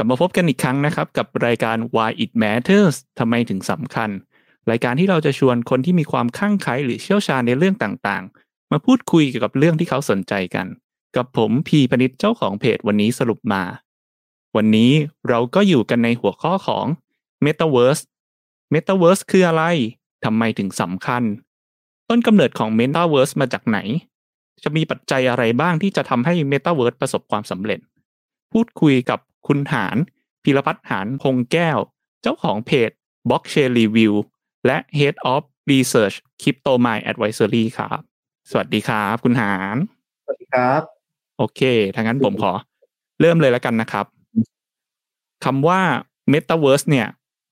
ลับมาพบกันอีกครั้งนะครับ กับรายการ Why It Matters ทำไมถึงสำคัญ รายการที่เราจะชวนคนที่มีความข้างไคล้หรือเชี่ยวชาญในเรื่องต่างๆ มาพูดคุยเกี่ยวกับเรื่องที่เขาสนใจกัน กับผมพีพนิชเจ้าของเพจวันนี้สรุปมา วันนี้เราก็อยู่กันในหัวข้อของ Metaverse Metaverse คืออะไรทำไมถึงสำคัญ ต้นกำเนิดของ Metaverse มาจากไหน จะมีปัจจัยอะไรบ้างที่จะทำให้ Metaverse ประสบความสำเร็จ พูดคุยกับ คุณหารพิรพัฒน์หารพงแก้ว เจ้าของเพจ Blockchain Review และ Head of Research Crypto Mind Advisory ครับ สวัสดีครับ คุณหารสวัสดีครับ โอเคถ้างั้นผมขอ เริ่มเลยแล้วกันนะครับคำว่า Metaverse เนี่ย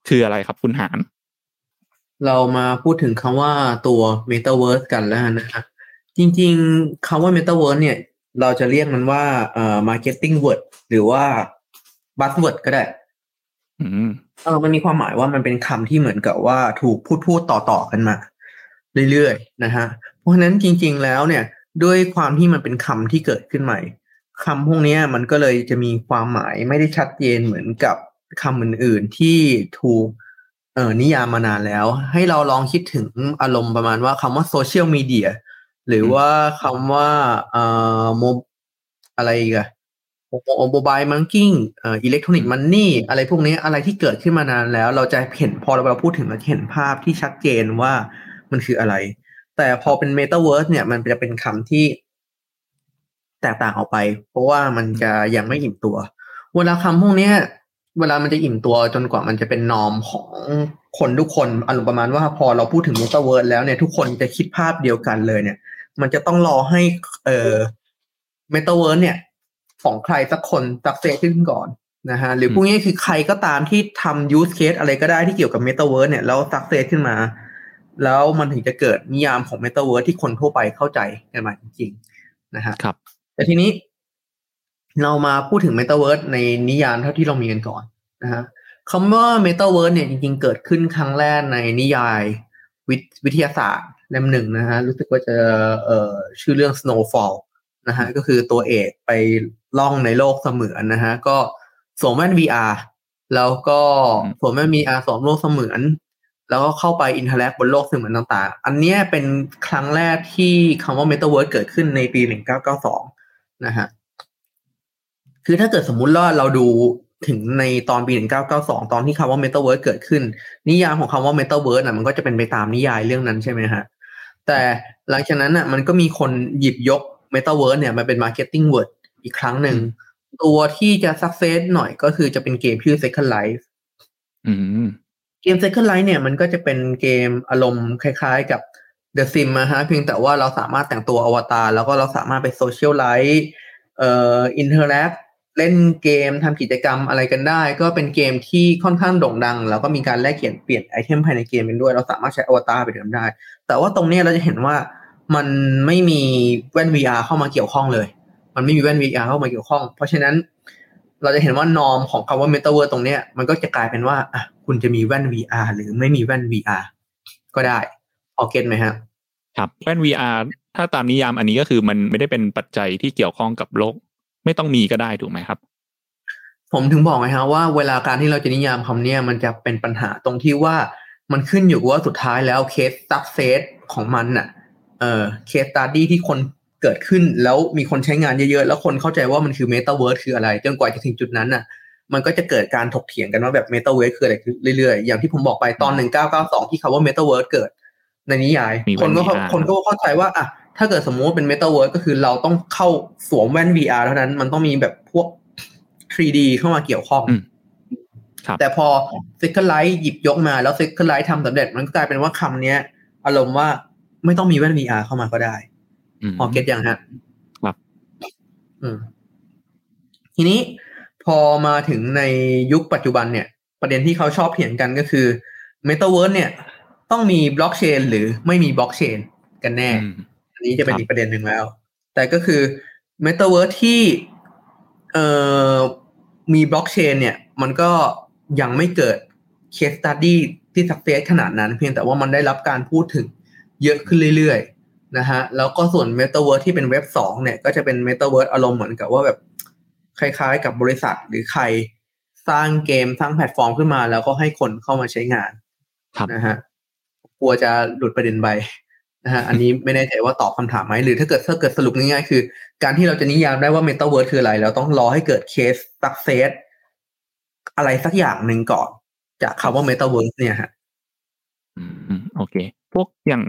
คืออะไรครับคุณหารเรามาพูดถึงคำว่าตัว Metaverse กันแล้วนะฮะจริงๆคำว่า Metaverse เนี่ย เราจะเรียกมันว่าเอ่อ marketing word หรือว่า buzzword ก็ได้อืมเออมันมีความหมายว่ามันเป็นคำที่เหมือนกับว่าถูกพูดพูดต่อต่อๆกันมา เรื่อยๆนะฮะ เพราะฉะนั้นจริง ๆแล้วเนี่ย ด้วยความที่มันเป็นคำที่เกิดขึ้นใหม่คำพวกเนี้ยมันก็เลยจะมีความหมายไม่ได้ชัดเจนเหมือนกับคำอื่นๆที่ถูกเอ่อนิยามมานานแล้ว ให้เราลองคิดถึงอารมณ์ประมาณว่าคำว่าโซเชียลมีเดียหรือว่าคำว่าเอ่อโมอะไรอีกอะ mobile banking electronics money อะไรพวกนี้อะไรที่เกิดขึ้นมานานแล้ว เราจะเห็นพอเราพูดถึงเราจะเห็นภาพที่ชัดเจนว่ามันคืออะไร แต่พอเป็นเมตาเวิร์สเนี่ยมันจะเป็นคำที่แตกต่างออกไป เพราะว่ามันจะยังไม่อิ่มตัว เวลาคำพวกนี้เวลามันจะอิ่มตัวจนกว่ามันจะเป็น norm ของคนทุกคนอารมณ์ประมาณว่าพอเราพูดถึงเมตาเวิร์สแล้วเนี่ยทุกคนจะคิดภาพเดียวกันเลยเนี่ย มันจะต้องรอให้เอ่อเมตาเวิร์สเนี่ย ของใครสักคน success ขึ้นก่อนนะฮะหรือพวกนี้คือใครก็ตามที่ทำ use case อะไรก็ได้ที่เกี่ยวกับเมตาเวิร์สเนี่ยแล้ว success ขึ้นมา แล้วมันถึงจะเกิดนิยามของเมตาเวิร์สที่คนทั่วไปเข้าใจกันมาจริงๆนะฮะครับ แต่ทีนี้เรามาพูดถึงเมตาเวิร์สในนิยามเท่าที่เรามีกันก่อนนะฮะคำว่าเมตาเวิร์สเนี่ยจริงๆ เกิดขึ้นครั้งแรกในนิยายวิทวิทยาศาสตร์เล่มหนึ่งนะฮะรู้สึกว่าจะเอ่อชื่อเรื่อง Snowfall นะฮะก็คือตัวเอกไป ท่องในโลกเสมือนนะฮะ ก็สวมแว่น VR แล้วก็สวมแว่น VR สวมโลกเสมือน แล้วก็เข้าไป interact บนโลกเสมือนต่างๆ อันนี้เป็นครั้งแรกที่คำว่า Metaverse เกิดขึ้นในปี 1992 นะฮะ คือถ้าเกิดสมมุติว่าเราดูถึงในตอนปี 1992 ตอนที่คำว่า Metaverse เกิดขึ้น นิยามของคำว่า Metaverse น่ะมันก็จะเป็นไปตามนิยายเรื่องนั้นใช่ไหมฮะ แต่หลังจากนั้นน่ะมันก็มีคนหยิบยก Metaverse เนี่ยมาเป็น Marketing Word อีกครั้งหนึ่ง ตัวที่จะ success หน่อยก็คือจะเป็นเกมชื่อ Second Life อืมเกม Second Life เนี่ยมันก็จะเป็นเกมอารมณ์คล้ายๆกับ The Sim นะฮะเพียงแต่ว่าเราสามารถแต่งตัวอวตารแล้วก็เราสามารถไป socialize เอ่อ interact เล่นเกมทำกิจกรรมอะไรกันได้ ก็เป็นเกมที่ค่อนข้างโด่งดัง แล้วก็มีการแลกเปลี่ยนเปลี่ยน item ภายในเกมเป็นด้วย เราสามารถใช้อวตารไปเดิมได้ แต่ว่าตรงเนี้ยเราจะเห็นว่ามันไม่มีแว่น VR เข้ามาเกี่ยวข้องเลย มันไม่มีแว่น VR เข้ามาเกี่ยวข้อง เพราะฉะนั้นเราจะเห็นว่า norm ของคำว่า Metaverse ตรงเนี้ยมันก็จะกลายเป็นว่าอะคุณจะมีแว่น VR หรือไม่มีแว่น VR ก็ได้พอ get ไหมฮะครับแว่น VR ถ้าตามนิยามอันนี้ก็คือมันไม่ได้เป็นปัจจัยที่เกี่ยวข้องกับโลก ไม่ต้องมีก็ได้ถูกไหมครับ ผมถึงบอกไงฮะว่าเวลาการที่เราจะนิยามคำเนี้ยมันจะเป็นปัญหาตรงที่ว่ามันขึ้นอยู่กับว่าสุดท้ายแล้ว case success ของมันน่ะเอ่อ case study ที่คน เกิดขึ้นแล้วมีคนใช้งานเยอะๆ แล้วคนเข้าใจว่ามันคือเมตาเวิร์สคืออะไร จนกว่าจะถึงจุดนั้นน่ะ มันก็จะเกิดการถกเถียงกันว่าแบบเมตาเวิร์สคืออะไรเรื่อยๆ อย่างที่ผมบอกไปตอน 1992 ที่คำว่าเมตาเวิร์สเกิด ในนิยายมีคนก็แว่น VR คนก็เข้าใจว่าอะถ้าเกิดสมมติว่าเป็นเมตาเวิร์สก็คือเราต้องเข้าสวมแว่น VR เท่านั้นมันต้องมีแบบพวก 3D เข้ามาเกี่ยวข้องอืมครับแต่พอ Second Life หยิบยกมาแล้ว Second Life ทำสำเร็จมันก็กลายเป็นว่าคำเนี้ยอารมณ์ว่าไม่ต้องมีแว่น VR เข้ามาก็ได้อืม พอเก็ตยังฮะครับอืมทีนี้พอมาถึงในยุคปัจจุบันเนี่ย ประเด็นที่เขาชอบเถียงกันก็คือ Metaverse เนี่ย ต้องมีบล็อกเชนหรือไม่มีบล็อกเชนกันแน่อืมอันนี้จะเป็นครับอีกประเด็นหนึ่งแล้ว แต่ก็คือ Metaverse ที่เอ่อมีบล็อกเชนเนี่ย มันก็ยังไม่เกิด case study ที่ success ขนาดนั้น เพียงแต่ว่ามันได้รับการพูดถึงเยอะขึ้นเรื่อยๆ นะฮะแล้วก็ส่วน Metaverse ที่เป็นเว็บสองเนี่ยก็จะเป็น Metaverse อารมณ์เหมือนกับว่าแบบคล้ายๆ กับบริษัทหรือใครสร้างเกมสร้างแพลตฟอร์มขึ้นมา แล้วก็ให้คนเข้ามาใช้งานครับนะฮะกลัวจะหลุดประเด็นไปนะฮะอันนี้ไม่แน่ใจว่าตอบคำถามไหมหรือถ้าเกิดถ้าเกิดสรุปง่ายๆคือ การที่เราจะนิยามได้ว่า Metaverse คืออะไร เราต้องรอให้เกิดเคส success อะไรสักอย่างหนึ่งก่อน จากคำว่า Metaverse เนี่ยฮะอืมโอเค พวกอย่าง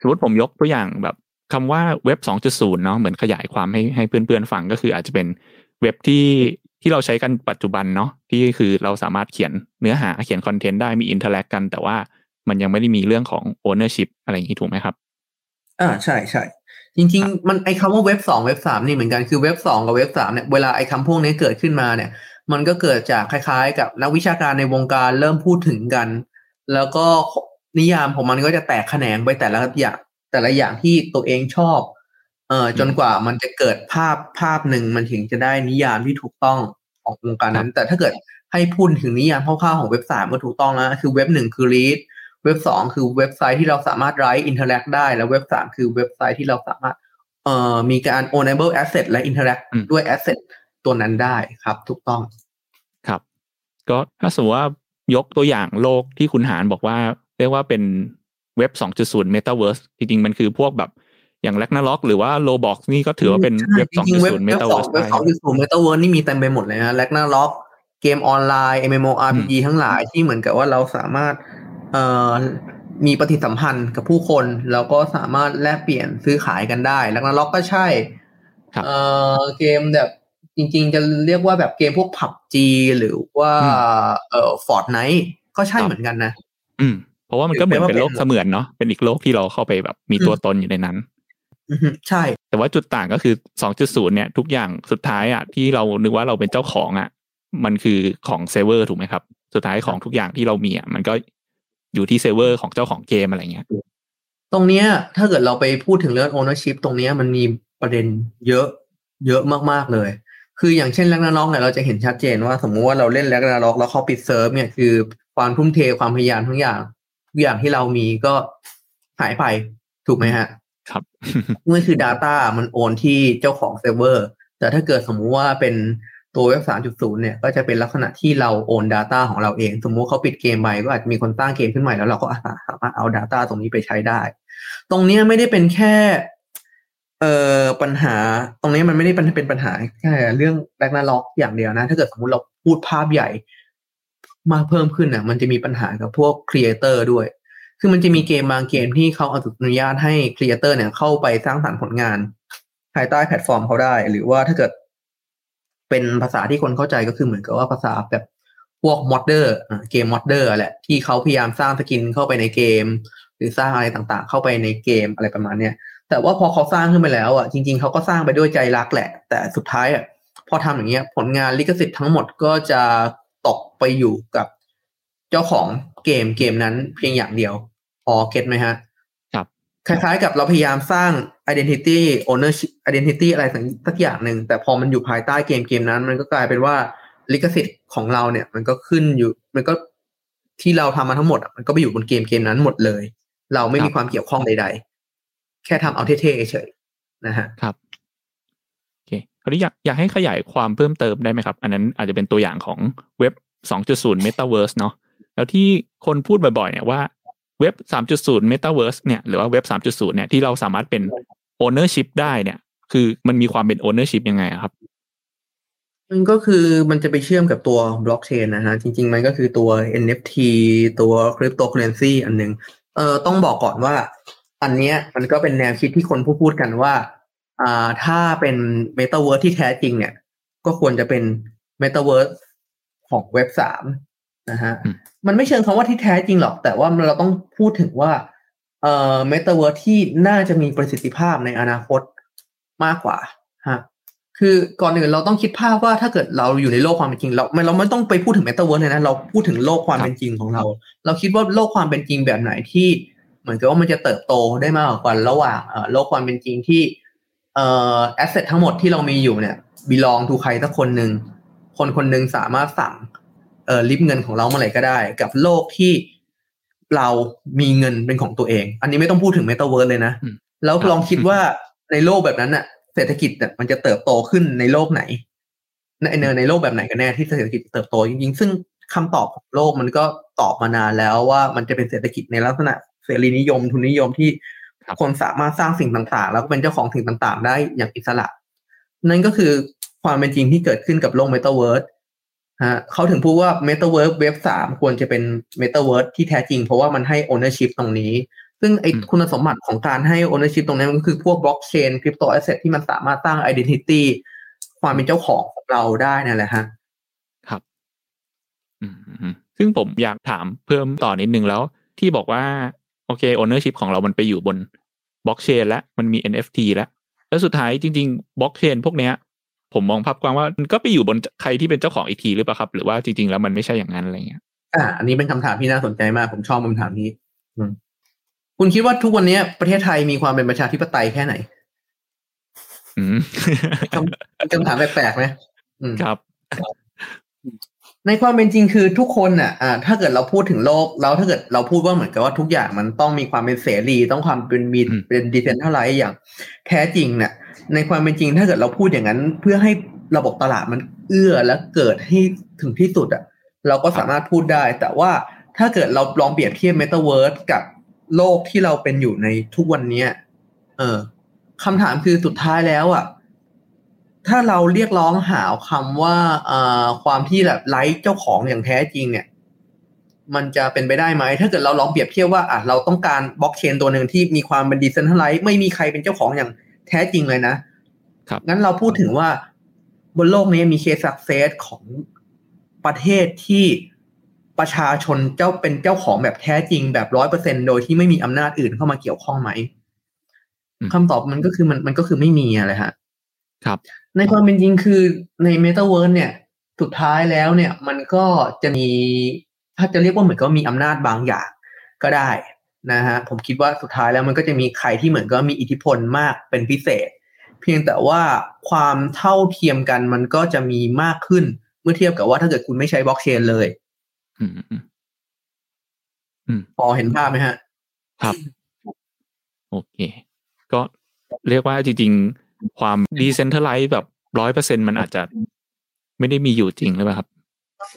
สมมติผมยกตัวอย่างแบบคำว่าเว็บ 2.0 เนาะเหมือนขยายความให้ให้เพื่อนๆฟังก็คืออาจจะเป็นเว็บที่ที่เราใช้กันปัจจุบันเนาะที่คือเราสามารถเขียนเนื้อหาเขียนคอนเทนต์ได้มี interact กัน แต่ว่ามันยังไม่ได้มีเรื่องของ ownership อะไรอย่างนี้ถูกไหมครับ อ่าใช่ใช่จริง ๆ มันไอคำว่าเว็บสองเว็บสามนี่เหมือนกันคือเว็บสองกับเว็บสามเนี่ยเวลาไอคำพวกนี้เกิดขึ้นมาเนี่ย มันก็เกิดจากคล้าย ๆ กับนักวิชาการในวงการเริ่มพูดถึงกัน แล้วก็ นิยามของมันก็จะแตกแขนงไปแต่ละอย่างแต่ละอย่างที่ตัวเองชอบ เอ่อจนกว่ามันจะเกิดภาพภาพหนึ่งมันถึงจะได้นิยามที่ถูกต้องของวงการนั้น แต่ถ้าเกิดให้พูดถึงนิยามคร่าวๆของเว็บสามก็ถูกต้องแล้วคือเว็บหนึ่งคือ read เว็บสองคือเว็บไซต์ที่เราสามารถ write interact ได้ แล้วเว็บสามคือเว็บไซต์ที่เราสามารถเอ่อมีการ ownable asset และ interact อืมด้วย asset ตัวนั้นได้ครับ ถูกต้อง ครับ ก็ถ้าสมมติว่ายกตัวอย่างโลกที่คุณหาญบอกว่า เรียกว่าเป็นเว็บ 2.0 Metaverse จริงๆ มันคือพวกแบบอย่าง Ragnarok หรือว่า Roblox นี่ก็ถือว่าเป็นเว็บจริงๆเว็บ2.0เว็บสอง Metaverse เว็บได้สองจุดศูนย์เมตาเวิร์สนี่มีเต็มไปหมดเลยนะ Ragnarok เกมออนไลน์ MMORPG ทั้งหลายที่เหมือนกับว่าเราสามารถเอ่อมีปฏิสัมพันธ์กับผู้คน แล้วก็สามารถแลกเปลี่ยนซื้อขายกันได้ Ragnarok ก็ใช่ครับเอ่อเกมแบบจริงๆ จะเรียกว่าแบบเกมพวก PUBG หรือว่าอืมเอ่อ Fortnite ก็ใช่ครับเหมือนกันนะ อืม เพราะว่ามันก็เหมือนถือเป็นโลกเป็นเสมือนเนาะเป็นอีกโลกที่เราเข้าไปแบบมีตัวตนอยู่ในนั้นอือฮึใช่ แต่ว่าจุดต่างก็คือ2.0เนี่ยทุกอย่างสุดท้ายอะที่เรานึกว่าเราเป็นเจ้าของอะ มันคือของเซิร์ฟเวอร์ถูกไหมครับ สุดท้ายของทุกอย่างที่เรามีอะมันก็อยู่ที่เซิร์ฟเวอร์ของเจ้าของเกมอะไรเงี้ยตรงเนี้ย ถ้าเกิดเราไปพูดถึงเรื่อง ownership ตรงเนี้ยมันมีประเด็นเยอะ เยอะมากๆเลย คืออย่างเช่น Ragnarok เนี่ยเราจะเห็นชัดเจนว่า สมมุติว่าเราเล่น Ragnarok แล้วเขาปิดเซิร์ฟเนี่ยคือความทุ่มเทความพยายามทุกอย่างทุก อย่างที่เรามีก็หายไปถูกไหมฮะ ครับเมื่อคือ Data มัน own ที่เจ้าของเซิร์ฟเวอร์ แต่ถ้าเกิดสมมุติว่าเป็นตัวเว็บ3.0เนี่ย ก็จะเป็นลักษณะที่เรา own Data ของเราเอง สมมุติเขาปิดเกมไปก็อาจจะมีคนสร้างเกมขึ้นใหม่แล้วเราก็สามารถเอา Data ตรงนี้ไปใช้ได้ ตรงเนี้ยไม่ได้เป็นแค่เอ่อปัญหาตรงนี้มันไม่ได้เป็นเป็นปัญหาแค่เรื่อง Ragnarok อย่างเดียวนะ ถ้าเกิดสมมติเราพูดภาพใหญ่ มากเพิ่มขึ้นอะ มันจะมีปัญหากับพวก creator ด้วย คือมันจะมีเกมบางเกมที่เขาอนุญาตให้ creator เนี่ยเข้าไปสร้างสรรค์ผลงาน ภายใต้แพลตฟอร์มเขาได้ หรือว่าถ้าเกิดเป็นภาษาที่คนเข้าใจก็คือเหมือนกับว่าภาษาแบบพวก modder เกม modder แหละที่เขาพยายามสร้าง skin เข้าไปในเกม หรือสร้างอะไรต่างๆ เข้าไปในเกมอะไรประมาณเนี้ยแต่ว่าพอเขาสร้างขึ้นไปแล้วอะจริง ๆเขาก็สร้างไปด้วยใจรักแหละ แต่สุดท้ายอะพอทำอย่างเงี้ยผลงานลิขสิทธิ์ทั้งหมดก็จะ ตกไปอยู่กับเจ้าของเกมเกมนั้นเพียงอย่างเดียวพอเก็ตไหมฮะ ครับ คล้ายๆกับเราพยายามสร้าง identity ownership identity อะไรสักอย่างหนึ่ง แต่พอมันอยู่ภายใต้เกมเกมนั้น มันก็กลายเป็นว่าลิขสิทธิ์ของเราเนี่ย มันก็ขึ้นอยู่ มันก็ที่เราทำมาทั้งหมดอะมันก็ไปอยู่บนเกมเกมนั้นหมดเลย เราไม่มีความเกี่ยวข้องใด ๆ แค่ทำเอาเท่ๆเฉยๆนะฮะ ครับโอ เคคราวนี้อยากอยากให้ขยายความเพิ่มเติมได้ไหมครับ อันนั้นอาจจะเป็นตัวอย่างของเว็บ 2.0 Metaverse เนาะแล้วที่คนพูดบ่อยๆเนี่ยว่าเว็บ 3.0 Metaverse เนี่ยหรือว่าเว็บ 3.0 เนี่ยที่เราสามารถเป็น ownership ได้เนี่ย คือมันมีความเป็น ownership ยังไงครับมันก็คือมันจะไปเชื่อมกับตัวบล็อกเชนนะฮะ จริง ๆ มันก็คือตัว NFT ตัวคริปโตเคอเรนซีอันหนึ่งเออต้องบอกก่อนว่า อันเนี้ยมันก็เป็นแนวคิดที่คนพูดพูดกันว่า อ่าถ้าเป็นเมตาเวิร์สที่แท้จริงเนี่ย ก็ควรจะเป็นเมตาเวิร์สของเว็บสามนะฮะอืมมันไม่เชิงคำว่าที่แท้จริงหรอก แต่ว่าเราต้องพูดถึงว่าเอ่อเมตาเวิร์สที่น่าจะมีประสิทธิภาพในอนาคตมากกว่าฮะคือก่อนอื่นเราต้องคิดภาพว่าถ้าเกิดเราอยู่ในโลกความเป็นจริง เราไม่เราไม่ต้องไปพูดถึงเมตาเวิร์สเลยนะเราพูดถึงโลกความเป็นจริงของเรา เราคิดว่าโลกความเป็นจริงแบบไหนที่ เหมือนกับว่ามันจะเติบโตได้มากกว่ากันระหว่างเอ่อโลกความเป็นจริงที่ เอ่อ asset ทั้งหมดที่เรามีอยู่เนี่ย belong to ใครสักคนหนึ่งคนคนหนึ่งสามารถสั่งเอ่อลิฟเงินของเราเมื่อไหร่ก็ได้ กับโลกที่เรามีเงินเป็นของตัวเอง อันนี้ไม่ต้องพูดถึงเมตาเวิร์สเลยนะอืมแล้วครับลองคิดว่าในโลกแบบนั้นน่ะเศรษฐกิจเนี่ยมันจะเติบโตขึ้นในโลกไหน ในในในโลกแบบไหนกันแน่ที่เศรษฐกิจเติบโตจริงๆ ซึ่งคำตอบของโลกมันก็ตอบมานานแล้วว่ามันจะเป็นเศรษฐกิจในลักษณะเสรีนิยมทุนนิยมที่ คนสามารถสร้างสิ่งต่างๆ แล้วก็เป็นเจ้าของสิ่งต่างๆ ได้อย่างอิสระ นั่นก็คือความเป็นจริงที่เกิดขึ้นกับโลกเมตาเวิร์สฮะเขาถึงพูดว่าเมตาเวิร์สเว็บสามควรจะเป็นเมตาเวิร์สที่แท้จริง เพราะว่ามันให้ ownership ตรงนี้ ซึ่งไอคุณสมบัติของการให้ ownership ตรงนี้มันก็คือพวกบล็อกเชน crypto asset ที่มันสามารถสร้าง identity ความเป็นเจ้าของของเราได้นั่นแหละฮะครับอืมซึ่งผมอยากถามเพิ่มต่อนิดนึงแล้ว ที่บอกว่า โอเค ownership ของเรามันไปอยู่บนบล็อกเชนแล้วมันมี NFT แล้วแล้วสุดท้ายจริงๆบล็อกเชนพวกเนี้ย ผมมองภาพกว้างว่ามันก็ไปอยู่บนใครที่เป็นเจ้าของอีกทีหรือเปล่าครับ หรือว่าจริงๆแล้วมันไม่ใช่อย่างนั้นอะไรเงี้ยอ่าอันนี้เป็นคำถามที่น่าสนใจมาก ผมชอบคำถามนี้อืมคุณคิดว่าทุกวันนี้ประเทศไทยมีความเป็นประชาธิปไตยแค่ไหนอืมคำถามแปลกๆไหมอืมครับ ในความเป็นจริงคือทุกคนน่ะอ่าถ้าเกิดเราพูดถึงโลกแล้วถ้าเกิดเราพูดว่าเหมือนกับว่าทุกอย่างมันต้องมีความเป็นเสรีต้องความเป็นมีอืมเป็นดิเซนทัลไลซ์อย่าง แท้จริงเนี่ยในความเป็นจริงถ้าเกิดเราพูดอย่างนั้น เพื่อให้ระบบตลาดมันเอื้อและเกิดให้ถึงที่สุดอะเราก็สามารถพูดได้ แต่ว่าถ้าเกิดเราลองเปรียบเทียบเมตาเวิร์สกับโลกที่เราเป็นอยู่ในทุกวันเนี้ยเออคำถามคือสุดท้ายแล้วอะ ถ้าเราเรียกร้องหาคำว่าเอ่อความที่แบบไร้เจ้าของอย่างแท้จริงเนี่ย มันจะเป็นไปได้ไหม ถ้าเกิดเราลองเปรียบเทียบว่าอะเราต้องการบล็อกเชนตัวหนึ่งที่มีความเป็น decentralized ไม่มีใครเป็นเจ้าของอย่างแท้จริงเลยนะครับงั้นเราพูดถึงว่าบนโลกนี้มี case success ของประเทศที่ประชาชนเจ้าเป็นเจ้าของแบบแท้จริงแบบร้อยเปอร์เซ็นโดยที่ไม่มีอำนาจอื่นเข้ามาเกี่ยวข้องไหมอืมคำตอบมันก็คือมันมันก็คือไม่มีอะไรฮะ ครับ ในความเป็นจริงคือในเมตาเวิร์เนี่ย สุดท้ายแล้วเนี่ย มันก็จะมี ถ้าจะเรียกว่าเหมือนก็มีอำนาจบางอย่างก็ได้นะฮะผมคิดว่าสุดท้ายแล้วมันก็จะมีใครที่เหมือนก็มีอิทธิพลมากเป็นพิเศษ เพียงแต่ว่าความเท่าเทียมกันมันก็จะมีมากขึ้น เมื่อเทียบกับว่าถ้าเกิดคุณไม่ใช้บล็อกเชนเลยอืมอืมอืมพอเห็นภาพไหมฮะ ครับ โอเค ก็เรียกว่าจริงๆ ความดีเซน t ท a ไลซ์แบบร้อยเปอร์เซ็นมันอาจจะไม่ได้มีอยู่จริงหรือเปล่าครับ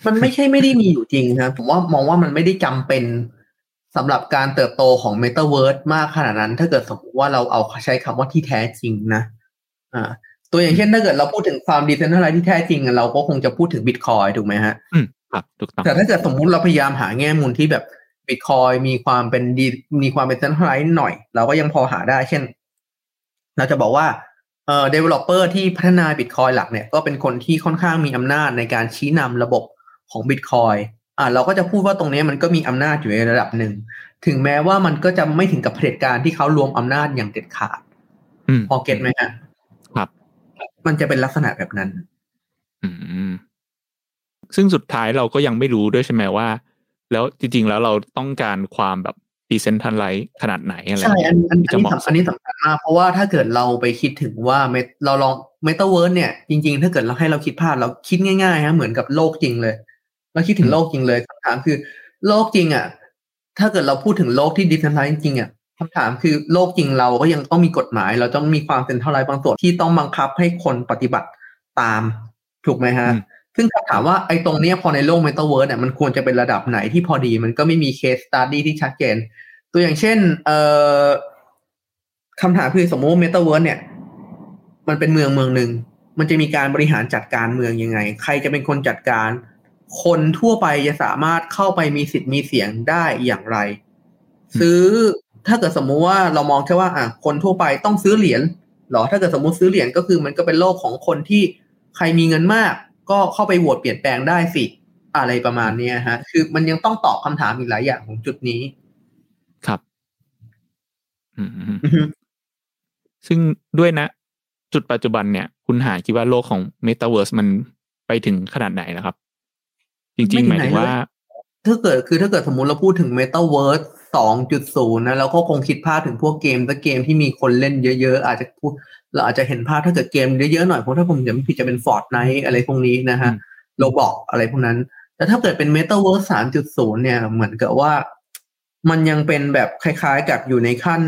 มันไม่ใช่ไม่ได้มีอยู่จริงครับผมว่ามองว่ามันไม่ได้จำเป็นสำหรับการเติบโตของ m e t a เวิร์มากขนาดนั้น ถ้าเกิดสมมติว่าเราเอาใช้คำว่าที่แท้จริงนะอ่าตัวอย่างเช่นถ้าเกิดเราพูดถึงความ decentralized ที่แท้จริงอะเราก็คงจะพูดถึงบิตคอยถูกไหมฮะอืมครับถูกต้องแต่ถ้าเกิดสมมุติเราพยายามหาแง่มุมที่แบบบิตคอยมีความเป็น de- มีความเป็น centralized หน่อย เราก็ยังพอหาได้ เช่น เราจะบอกว่า เอ่อ developer ที่พัฒนาบิตคอยหลักเนี่ย ก็เป็นคนที่ค่อนข้างมีอำนาจในการชี้นำระบบของบิตคอยอ่าเราก็จะพูดว่าตรงนี้มันก็มีอำนาจอยู่ในระดับหนึ่ง ถึงแม้ว่ามันก็จะไม่ถึงกับเผด็จการที่เขารวมอำนาจอย่างเด็ดขาดอืมพอเก็ตไหมฮะครับ มันจะเป็นลักษณะแบบนั้น อืม ซึ่งสุดท้ายเราก็ยังไม่รู้ด้วยใช่ไหมว่า แล้วจริง ๆ แล้วเราต้องการความแบบ ดีเซนทัลไลซ์ขนาดไหนอะไรใช่อันอันที่อันจะนี้เหมาะสำสอันมนี้สำคัญมาก เพราะว่าถ้าเกิดเราไปคิดถึงว่า Met- เราลองเมตาเวิร์เนี่ย จริง ๆ ถ้าเกิดเราให้เราคิดภาพเราคิดง่ายๆฮะเหมือนกับโลกจริงเลย เราคิดถึงโลกจริงเลยคำถามคือ โลกจริงอะ ถ้าเกิดเราพูดถึงโลกที่ดิจิทัลจริงๆอะคำถามคือโลกจริงเราก็ยังต้องมีกฎหมาย เราต้องมีความ centralized บางส่วนที่ต้องบังคับให้คนปฏิบัติตามถูกไหมฮะอืม ซึ่งคำถามว่าไอ้ตรงเนี้ยพอในโลกเมตาเวิร์เนี่ยมันควรจะเป็นระดับไหนที่พอดีมันก็ไม่มี case study ที่ชัดเจน ตัวอย่างเช่น เอ่อคำถามคือสมมติว่าเมตาเวิร์เนี่ย มันเป็นเมืองเมืองหนึ่งมันจะมีการบริหารจัดการเมืองยังไง ใครจะเป็นคนจัดการ คนทั่วไปจะสามารถเข้าไปมีสิทธิ์มีเสียงได้อย่างไร ซื้อถ้าเกิดสมมุติว่าเรามองแค่ว่าอะคนทั่วไปต้องซื้อเหรียญหรอถ้าเกิดสมมุติซื้อเหรียญก็คือมันก็เป็นโลกของคนที่ใครมีเงินมาก ก็เข้าไปโหวตเปลี่ยนแปลงได้สิ อะไรประมาณเนี้ยฮะ คือมันยังต้องตอบคำถามอีกหลายอย่างของจุดนี้ ครับอืมอืมอือฮึซึ่งด้วยนะ จุดปัจจุบันเนี่ย คุณหาญคิดว่าโลกของเมตาเวิร์สมันไปถึงขนาดไหนแล้วครับ จริง ๆ หมายถึงว่า ถ้าเกิดคือถ้าเกิดสมมุติเราพูดถึง Metaverse 2.0นะเราก็คงคิดภาพถึงพวกเกมสักเกมที่มีคนเล่นเยอะ ๆ อาจจะพูดเราอาจจะเห็นภาพถ้าเกิดเกมเยอะๆหน่อยเพราะถ้าผมจำไม่ผิดจะเป็น Fortnite อะไรพวกนี้นะฮะอืม Roblox อะไรพวกนั้น แต่ถ้าเกิดเป็น Metaverse 3.0เนี่ยเหมือนกับว่า มันยังเป็นแบบคล้าย ๆ กับอยู่ในขั้น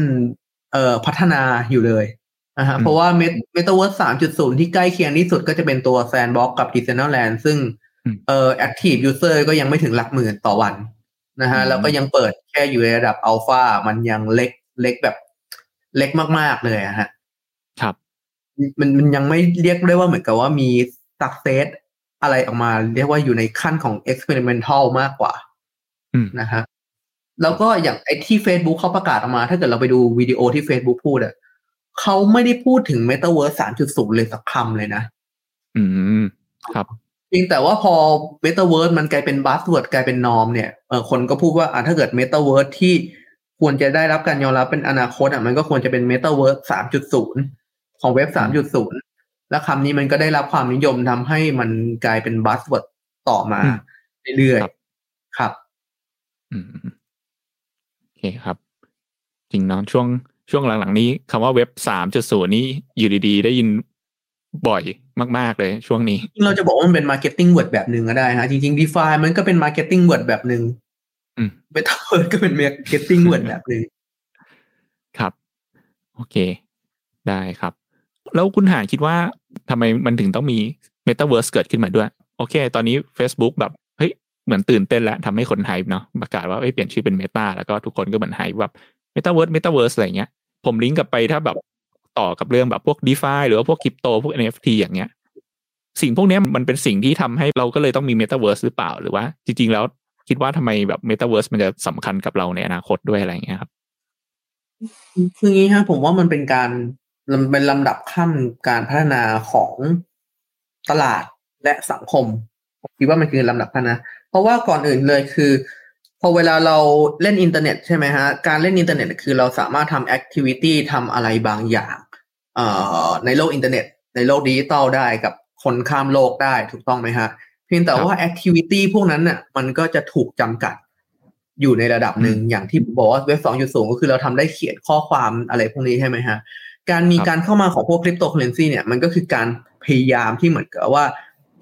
เอ่อพัฒนาอยู่เลยนะฮะเพราะว่าเมตาเวิร์สสามจุดศูนย์ที่ใกล้เคียงที่สุดก็จะเป็นตัว Sandbox กับ Decentraland ซึ่งเอ่อ active user ก็ยังไม่ถึงหลักหมื่นต่อวัน นะฮะแล้วก็ยังเปิดแค่อยู่ในระดับอัลฟามันยังเล็กเล็กแบบเล็กมากๆเลยอะฮะครับ มันมันยังไม่เรียกได้ว่าเหมือนกับว่ามีสักเซสอะไรออกมา เรียกว่าอยู่ในขั้นของ experimental มากกว่าอืมนะฮะแล้วก็อย่างไอ้ที่ Facebook เขาประกาศออกมา ถ้าเกิดเราไปดูวิดีโอที่ Facebook พูดอะเขาไม่ได้พูดถึง Metaverse 3.0 เลยสักคำเลยนะ อืม ครับ เพียงแต่ว่าพอ Metaverse มันกลายเป็นบัสเวิร์ดกลายเป็นนอมเนี่ยเออคนก็พูดว่าอะถ้าเกิด Metaverse ที่ควรจะได้รับการยอมรับเป็นอนาคตอะมันก็ควรจะเป็น Metaverse 3.0ของเว็บ3.0แล้วคำนี้มันก็ได้รับความนิยมทำให้มันกลายเป็นบัสเวิร์ดต่อมาอืมเรื่อยครับๆครับอืมโอเคครับ จริงเนาะช่วงช่วงหลังๆนี้คำว่าเว็บสามจุดศูนย์นี้อยู่ดีๆ ได้ยินบ่อย มาก ๆ เลยช่วงนี้จริงๆเราจะบอกว่ามันเป็น marketing word แบบหนึ่งก็ได้ฮะจริงๆ DeFi มันก็เป็น marketing word แบบหนึ่งอืม Metaverse ก็เป็น marketing word แบบหนึ่งครับ โอเค ได้ครับ แล้วคุณหานคิดว่าทำไมมันถึงต้องมี Metaverse เกิดขึ้นมาด้วย โอเค ตอนนี้ Facebook แบบเฮ้ยเหมือนตื่นเต้นแล้วทำให้คนไฮป์เนาะประกาศว่าเอ้ยเปลี่ยนชื่อเป็น Meta แล้วก็ทุกคนก็เหมือนไฮป์แบบ Metaverse Metaverse อะไรเงี้ยผมลิงก์กลับไปถ้าแบบ ต่อกับเรื่องแบบพวก DeFi หรือว่าพวกคริปโตพวก NFT อย่างเงี้ย สิ่งพวกนี้มันเป็นสิ่งที่ทำให้เราก็เลยต้องมี Metaverse หรือเปล่าหรือว่า จริง ๆ แล้วคิดว่าทำไมแบบ Metaverse มันจะสำคัญกับเราในอนาคตด้วยอะไรเงี้ยครับคืองี้ฮะผมว่ามันเป็นการมันเป็นลำดับขั้นการพัฒนาของตลาดและสังคมผมคิดว่ามันคือลำดับขั้นนะ เพราะว่าก่อนอื่นเลยคือ พอเวลาเราเล่นอินเทอร์เน็ตใช่ไหมฮะ การเล่นอินเทอร์เน็ตคือเราสามารถทำ activity ทำอะไรบางอย่างเอ่อในโลกอินเทอร์เน็ต ในโลกดิจิตอลได้กับคนข้ามโลกได้ถูกต้องไหมฮะ เพียงแต่ว่า activity พวกนั้นน่ะมันก็จะถูกจำกัดอยู่ในระดับหนึ่งอย่างที่ผมบอกว่าเว็บสองจุดศูนย์ก็คือเราทำได้เขียนข้อความอะไรพวกนี้ใช่ไหมฮะการมีครับการเข้ามาของพวกคริปโตเคอเรนซีเนี่ยมันก็คือการพยายามที่เหมือนกับว่า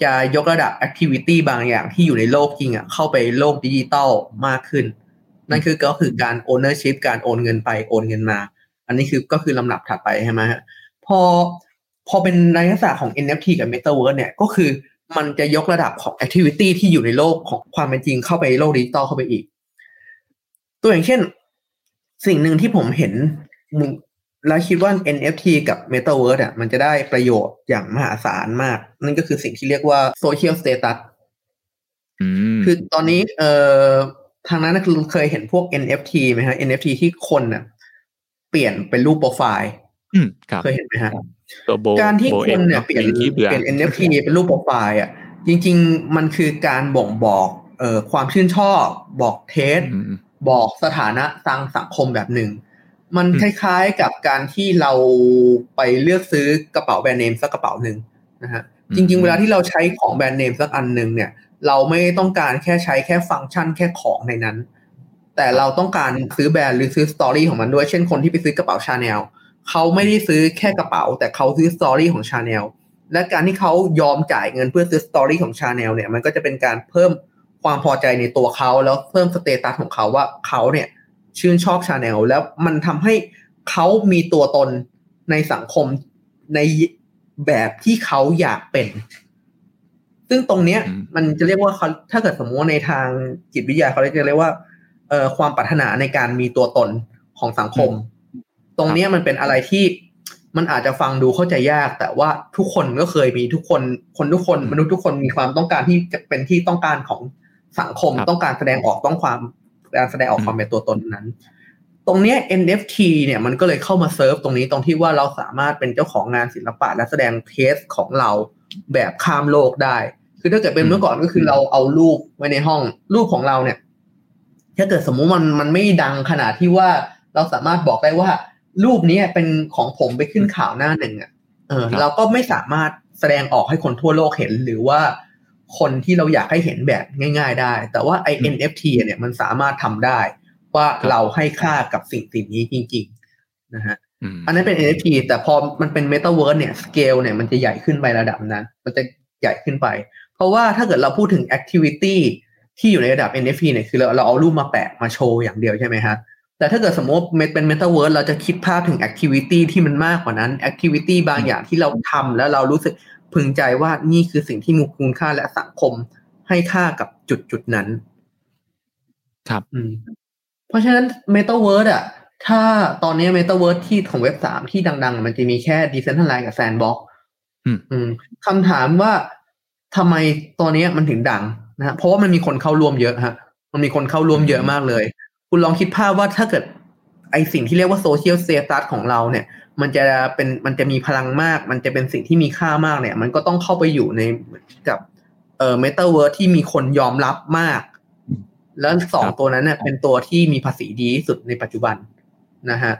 จะยกระดับ activity บางอย่างที่อยู่ในโลกจริงอะเข้าไปโลกดิจิตอลมากขึ้น นั่นคือก็คือการ ownership การโอนเงินไปโอนเงินมา อันนี้คือก็คือลำดับถัดไปใช่ไหมฮะพอพอเป็นในลักษณะของ NFT กับ Metaverse เนี่ยก็คือมันจะยกระดับของ activity ที่อยู่ในโลกของความเป็นจริงเข้าไปโลกดิจิตอลเข้าไปอีก ตัวอย่างเช่น สิ่งหนึ่งที่ผมเห็นมึง แล้วคิดว่า NFT กับ Metaverse อะมันจะได้ประโยชน์อย่างมหาศาลมาก นั่นก็คือสิ่งที่เรียกว่า social status อืมคือตอนนี้เอ่อทางนั้นนะคือเคยเห็นพวก NFT ไหมฮะ NFT ที่คนน่ะเปลี่ยนเป็นรูปโปรไฟล์อืมครับเคยเห็นไหมฮะตัวโบการที่โบคอ็นมเนี่ยเปลี่ยนที่เบื่อเปลี่ยน NFT เป็นรูปโปรไฟล์อะจริง ๆ มันคือการบ่งบอกเอ่อความชื่นชอบ บอกเทสอืมบอกสถานะทางสังคมแบบหนึ่ง มันอืมคล้ายๆกับการที่เราไปเลือกซื้อกระเป๋าแบรนด์เนมสักกระเป๋าหนึ่งนะฮะจริง ๆ เวลาที่เราใช้ของแบรนด์เนมสักอันหนึ่งเนี่ย เราไม่ต้องการแค่ใช้แค่ฟังก์ชันแค่ของในนั้น แต่เราต้องการซื้อแบรนด์หรือซื้อ story ของมันด้วย เช่นคนที่ไปซื้อกระเป๋าชาแนลเขาไม่ได้ซื้อแค่กระเป๋า แต่เขาซื้อ story ของชาแนลและการที่เขายอมจ่ายเงินเพื่อซื้อ story ของชาแนลเนี่ยมันก็จะเป็นการเพิ่มความพอใจในตัวเขาแล้วเพิ่ม status ของเขาว่าเขาเนี่ย ชื่นชอบชาแนลแล้วมันทำให้เขามีตัวตนในสังคมในแบบที่เขาอยากเป็น ซึ่งตรงเนี้ยอืมมันจะเรียกว่าเขาถ้าเกิดสมมติว่าในทางจิตวิทยาเขาจะเรียกว่าเอ่อความปรารถนาในการมีตัวตนของสังคม ตรงเนี้ยมันเป็นอะไรที่มันอาจจะฟังดูเข้าใจยาก แต่ว่าทุกคนก็เคยมีทุกคนคนทุกคนอืมมนุษย์ทุกคนมีความต้องการที่จะเป็นที่ต้องการของสังคมครับต้องการแสดงออกต้องความ การแสดงออกความเป็นตัวตนนั้น ตรงนี้ NFT เนี่ยมันก็เลยเข้ามาเซิร์ฟตรงนี้ตรงที่ว่าเราสามารถเป็นเจ้าของงานศิลปะและแสดงเทสของเราแบบข้ามโลกได้ คือถ้าเกิดเป็นเมื่อก่อนก็คือเราเอารูปไว้ในห้องรูปของเราเนี่ย ถ้าเกิดสมมุติมันมันไม่ดังขนาดที่ว่าเราสามารถบอกได้ว่า รูปนี้เป็นของผมไปขึ้นข่าวหน้าหนึ่งอะเออเราก็ไม่สามารถแสดงออกให้คนทั่วโลกเห็นหรือว่า คนที่เราอยากให้เห็นแบบง่าย ๆ ได้ แต่ว่าไอ NFT เนี่ยมันสามารถทำได้ ว่าเราให้ค่ากับสิ่งสิ่งนี้จริง ๆ นะฮะอืมอันนั้นเป็น NFT แต่พอมันเป็น Metaverse เนี่ยสเกลเนี่ยมันจะใหญ่ขึ้นไประดับนั้น มันจะใหญ่ขึ้นไป เพราะว่าถ้าเกิดเราพูดถึง Activity ที่อยู่ในระดับ NFT เนี่ยคือเราเราเอารูปมาแปะมาโชว์อย่างเดียวใช่ไหมฮะแต่ถ้าเกิดสมมติเป็น Metaverse เราจะคิดภาพถึง activity ที่มันมากกว่านั้น activity บางอย่างที่เราทำแล้วเรารู้สึก พึงใจว่านี่คือสิ่งที่มีคุณค่าและสังคมให้ค่ากับจุดจุดนั้น ครับ อืม เพราะฉะนั้น Metaverse อะ ถ้าตอนนี้ Metaverse ที่ของเว็บสามที่ดัง ๆ มันจะมีแค่ Decentraland กับ Sandbox อืมอืมคำถามว่าทำไมตอนนี้มันถึงดังนะฮะเพราะว่ามันมีคนเข้าร่วมเยอะฮะ มันมีคนเข้าร่วมเยอะมากเลย คุณลองคิดภาพว่าถ้าเกิดไอสิ่งที่เรียกว่าโซเชียลเซตัสของเราเนี่ย มันจะเป็นมันจะมีพลังมาก มันจะเป็นสิ่งที่มีค่ามากเนี่ย มันก็ต้องเข้าไปอยู่ในกับเอ่อเมตาเวิร์ที่มีคนยอมรับมาก แล้วสองตัวนั้นเนี่ยเป็นตัวที่มีภาษีดีที่สุดในปัจจุบันนะฮะ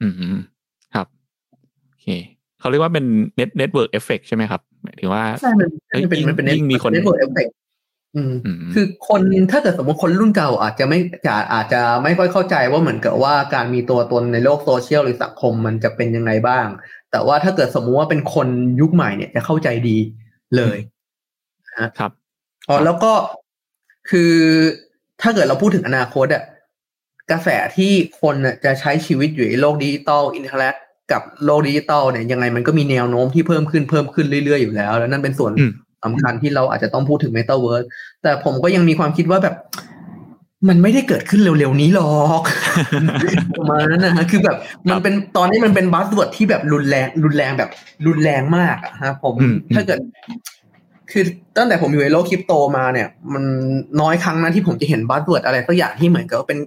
อืมครับโอเคเขาเรียกว่าเป็น net- network effect ใช่ไหมครับหมายถึงว่าใช่มันมันเป็นมันเป็นยิ่งมีคน network ef- fect อืมอืม คือคนถ้าเกิดสมมติคนรุ่นเก่าอาจจะไม่จะอาจจะไม่ค่อยเข้าใจว่าเหมือนกับว่าการมีตัวตนในโลกโซเชียลหรือสังคมมันจะเป็นยังไงบ้าง แต่ว่าถ้าเกิดสมมุติว่าเป็นคนยุคใหม่เนี่ยจะเข้าใจดีเลยนะฮะครับอ๋อแล้วก็คือถ้าเกิดเราพูดถึงอนาคตอะกระแสที่คนน่ะจะใช้ชีวิตอยู่ในโลกดิจิตอลอินเทอร์เน็ตกับโลกดิจิตอลเนี่ยยังไงมันก็มีแนวโน้มที่เพิ่มขึ้นเพิ่มขึ้นเรื่อยๆอยู่แล้ว แล้วนั่นเป็นส่วนอืม สำคัญที่เราอาจจะต้องพูดถึง Metaverse แต่ผมก็ยังมีความคิดว่าแบบ มันไม่ได้เกิดขึ้นเร็วๆนี้หรอกประมาณนั้นนะฮะคือแบบมันเป็นตอนนี้มันเป็น buzzword ที่แบบรุนแรง รุนแรงแบบ รุนแรงมากอะฮะ ผมอืมถ้าเกิด คือตั้งแต่ผมอยู่ในโลกคริปโตมาเนี่ย มันน้อยครั้งนะที่ผมจะเห็น buzzword อะไรสักอย่างที่เหมือนกับว่าเป็น